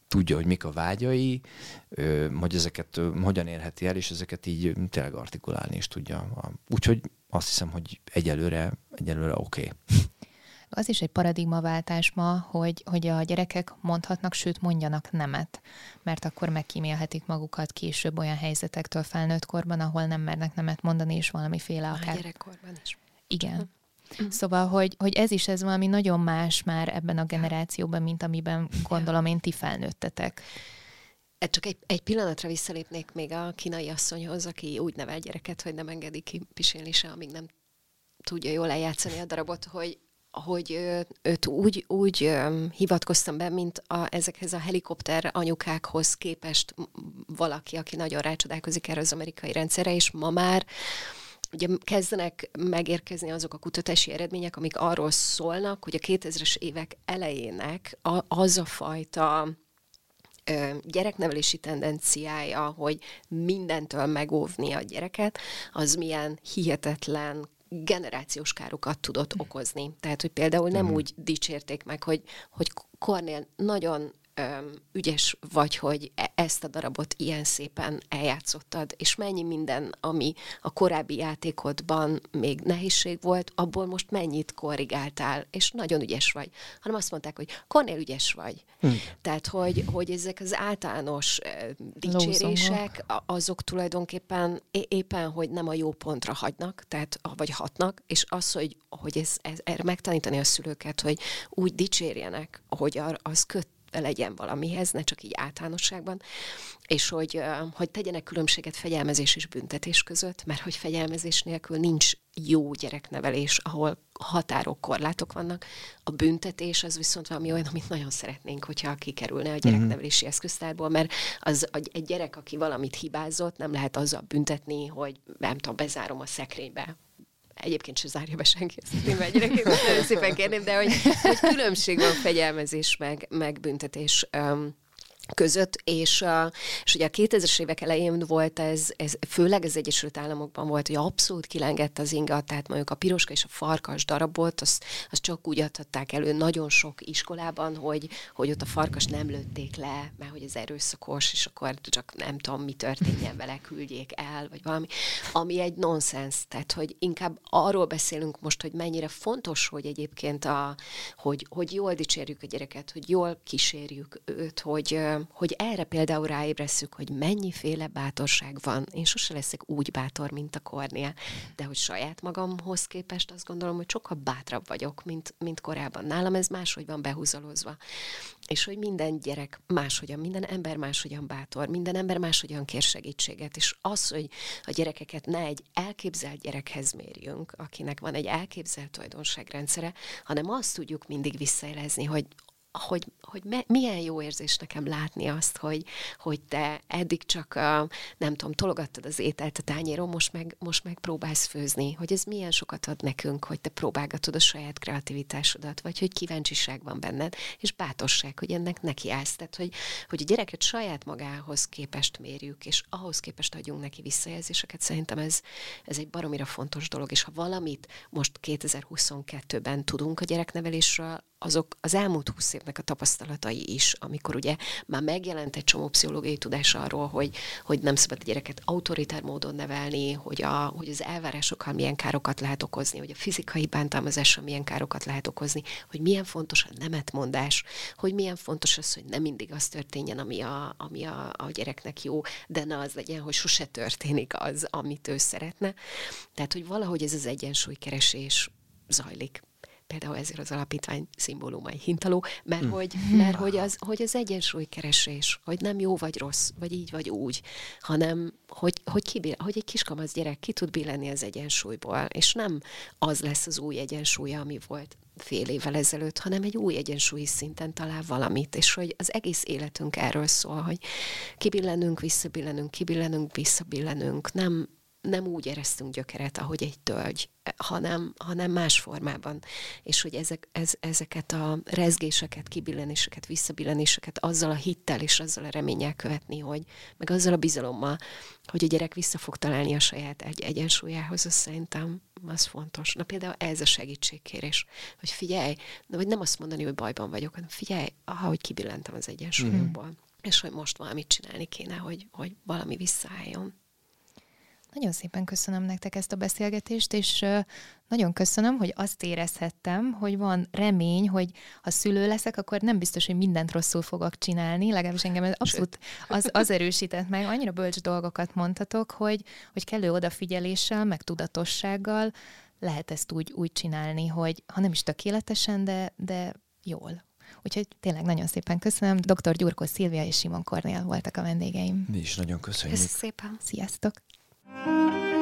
S3: tudja, hogy mik a vágyai, hogy ezeket hogyan érheti el, és ezeket így tényleg artikulálni is tudja. Úgyhogy azt hiszem, hogy egyelőre, egyelőre oké. Okay.
S2: Az is egy paradigmaváltás ma, hogy, hogy a gyerekek mondhatnak, sőt mondjanak nemet, mert akkor megkímélhetik magukat később olyan helyzetektől felnőtt korban, ahol nem mernek nemet mondani, és valamiféle akár...
S4: A gyerekkorban is.
S2: Igen. Uh-huh. Szóval, hogy, hogy ez is ez valami nagyon más már ebben a generációban, mint amiben gondolom én ti felnőttetek.
S4: Hát csak egy, egy pillanatra visszalépnék még a kínai asszonyhoz, aki úgy nevel gyereket, hogy nem engedi ki pisilni se, amíg nem tudja jól eljátszani a darabot, hogy hogy őt úgy, úgy hivatkoztam be, mint a, ezekhez a helikopter anyukákhoz képest valaki, aki nagyon rácsodálkozik erre az amerikai rendszerre, és ma már ugye kezdenek megérkezni azok a kutatási eredmények, amik arról szólnak, hogy a 2000-es évek elejének a, az a fajta gyereknevelési tendenciája, hogy mindentől megóvni a gyereket, az milyen hihetetlen generációs károkat tudott okozni. Tehát, hogy például nem mm. úgy dicsérték meg, hogy, hogy Kornél nagyon ügyes vagy, hogy e- ezt a darabot ilyen szépen eljátszottad, és mennyi minden, ami a korábbi játékodban még nehézség volt, abból most mennyit korrigáltál, és nagyon ügyes vagy. Hanem azt mondták, hogy Kornél ügyes vagy. Hm. Tehát, hogy, hogy ezek az általános dicsérések, azok tulajdonképpen éppen, hogy nem a jó pontra hagynak, tehát, vagy hatnak, és az, hogy, hogy ez, ez, erre megtanítani a szülőket, hogy úgy dicsérjenek, hogy az köt legyen valamihez, ne csak így általánosságban, és hogy, hogy tegyenek különbséget fegyelmezés és büntetés között, mert hogy fegyelmezés nélkül nincs jó gyereknevelés, ahol határok, korlátok vannak. A büntetés az viszont valami olyan, amit nagyon szeretnénk, hogyha kikerülne a mhm. gyereknevelési eszköztárból, mert az egy gyerek, aki valamit hibázott, nem lehet azzal büntetni, hogy nem tudom, bezárom a szekrénybe, egyébként se zárja be senki ezt a témát, nagyon szépen kérném, de hogy, hogy különbség van fegyelmezés meg, meg büntetés. Um, között, és, és ugye a 2000-es évek elején volt ez, ez, főleg az Egyesült Államokban volt, hogy abszolút kilengett az inga, tehát mondjuk a piroska és a farkas darabot, azt, azt csak úgy adhatták elő nagyon sok iskolában, hogy, hogy ott a farkas nem lőtték le, mert hogy ez erőszakos, és akkor csak nem tudom, mi történjen vele, küldjék el, vagy valami, ami egy nonsens, tehát hogy inkább arról beszélünk most, hogy mennyire fontos, hogy egyébként a, hogy, hogy jól dicsérjük a gyereket, hogy jól kísérjük őt, hogy hogy erre például ráébresszük, hogy mennyiféle bátorság van. Én sose leszek úgy bátor, mint a Kornél, de hogy saját magamhoz képest azt gondolom, hogy sokkal bátrabb vagyok, mint, mint korábban. Nálam ez máshogy van behúzalozva. És hogy minden gyerek máshogyan, minden ember máshogyan bátor, minden ember máshogyan kér segítséget. És az, hogy a gyerekeket ne egy elképzelt gyerekhez mérjünk, akinek van egy elképzelt tulajdonságrendszere, hanem azt tudjuk mindig visszaelezni, hogy hogy, hogy me, milyen jó érzés nekem látni azt, hogy, hogy te eddig csak, nem tudom, tologattad az ételt a tányéron, most meg, most meg próbálsz főzni, hogy ez milyen sokat ad nekünk, hogy te próbálgatod a saját kreativitásodat, vagy hogy kíváncsiság van benned, és bátorság, hogy ennek nekiállsz. Tehát, hogy, hogy a gyereket saját magához képest mérjük, és ahhoz képest adjunk neki visszajelzéseket, szerintem ez, ez egy baromira fontos dolog, és ha valamit most 2022-ben tudunk a gyereknevelésről, azok az elmúlt húsz évnek a tapasztalatai is, amikor ugye már megjelent egy csomó pszichológiai tudás arról, hogy, hogy nem szabad a gyereket autoritár módon nevelni, hogy, a, hogy az elvárásokkal milyen károkat lehet okozni, hogy a fizikai bántalmazással milyen károkat lehet okozni, hogy milyen fontos a nemetmondás, hogy milyen fontos az, hogy nem mindig az történjen, ami a, ami a, a gyereknek jó, de ne az legyen, hogy sose történik az, amit ő szeretne. Tehát, hogy valahogy ez az egyensúlykeresés zajlik például ezért az alapítvány szimbólumai hintaló, mert, mm. hogy, mert hogy, az, hogy az egyensúlykeresés, hogy nem jó vagy rossz, vagy így vagy úgy, hanem hogy, hogy, kibil, hogy egy kiskamasz gyerek ki tud billenni az egyensúlyból, és nem az lesz az új egyensúlya, ami volt fél évvel ezelőtt, hanem egy új egyensúlyi szinten talál valamit, és hogy az egész életünk erről szól, hogy kibillenünk, visszabillenünk, kibillenünk, visszabillenünk, nem, nem úgy eresztünk gyökeret, ahogy egy tölgy, hanem, hanem más formában. És hogy ezek, ez, ezeket a rezgéseket, kibillenéseket, visszabillenéseket azzal a hittel és azzal a reménnyel követni, hogy meg azzal a bizalommal, hogy a gyerek vissza fog találni a saját egy egyensúlyához, az szerintem az fontos. Na például ez a segítségkérés, hogy figyelj, vagy nem azt mondani, hogy bajban vagyok, hanem figyelj, aha, hogy kibillentem az egyensúlyomból. Mm. És hogy most valamit csinálni kéne, hogy, hogy valami visszaálljon.
S2: Nagyon szépen köszönöm nektek ezt a beszélgetést, és nagyon köszönöm, hogy azt érezhettem, hogy van remény, hogy ha szülő leszek, akkor nem biztos, hogy mindent rosszul fogok csinálni, legalábbis engem ez abszolút az, az erősített meg. Annyira bölcs dolgokat mondhatok, hogy, hogy kellő odafigyeléssel, meg tudatossággal lehet ezt úgy, úgy csinálni, hogy ha nem is tökéletesen, de, de jól. Úgyhogy tényleg nagyon szépen köszönöm. Dr. Gyurkó Szilvia és Simon Kornél voltak a vendégeim.
S3: Mi is nagyon köszönjük.
S4: Köszönöm szépen.
S2: Sziasztok!
S5: Música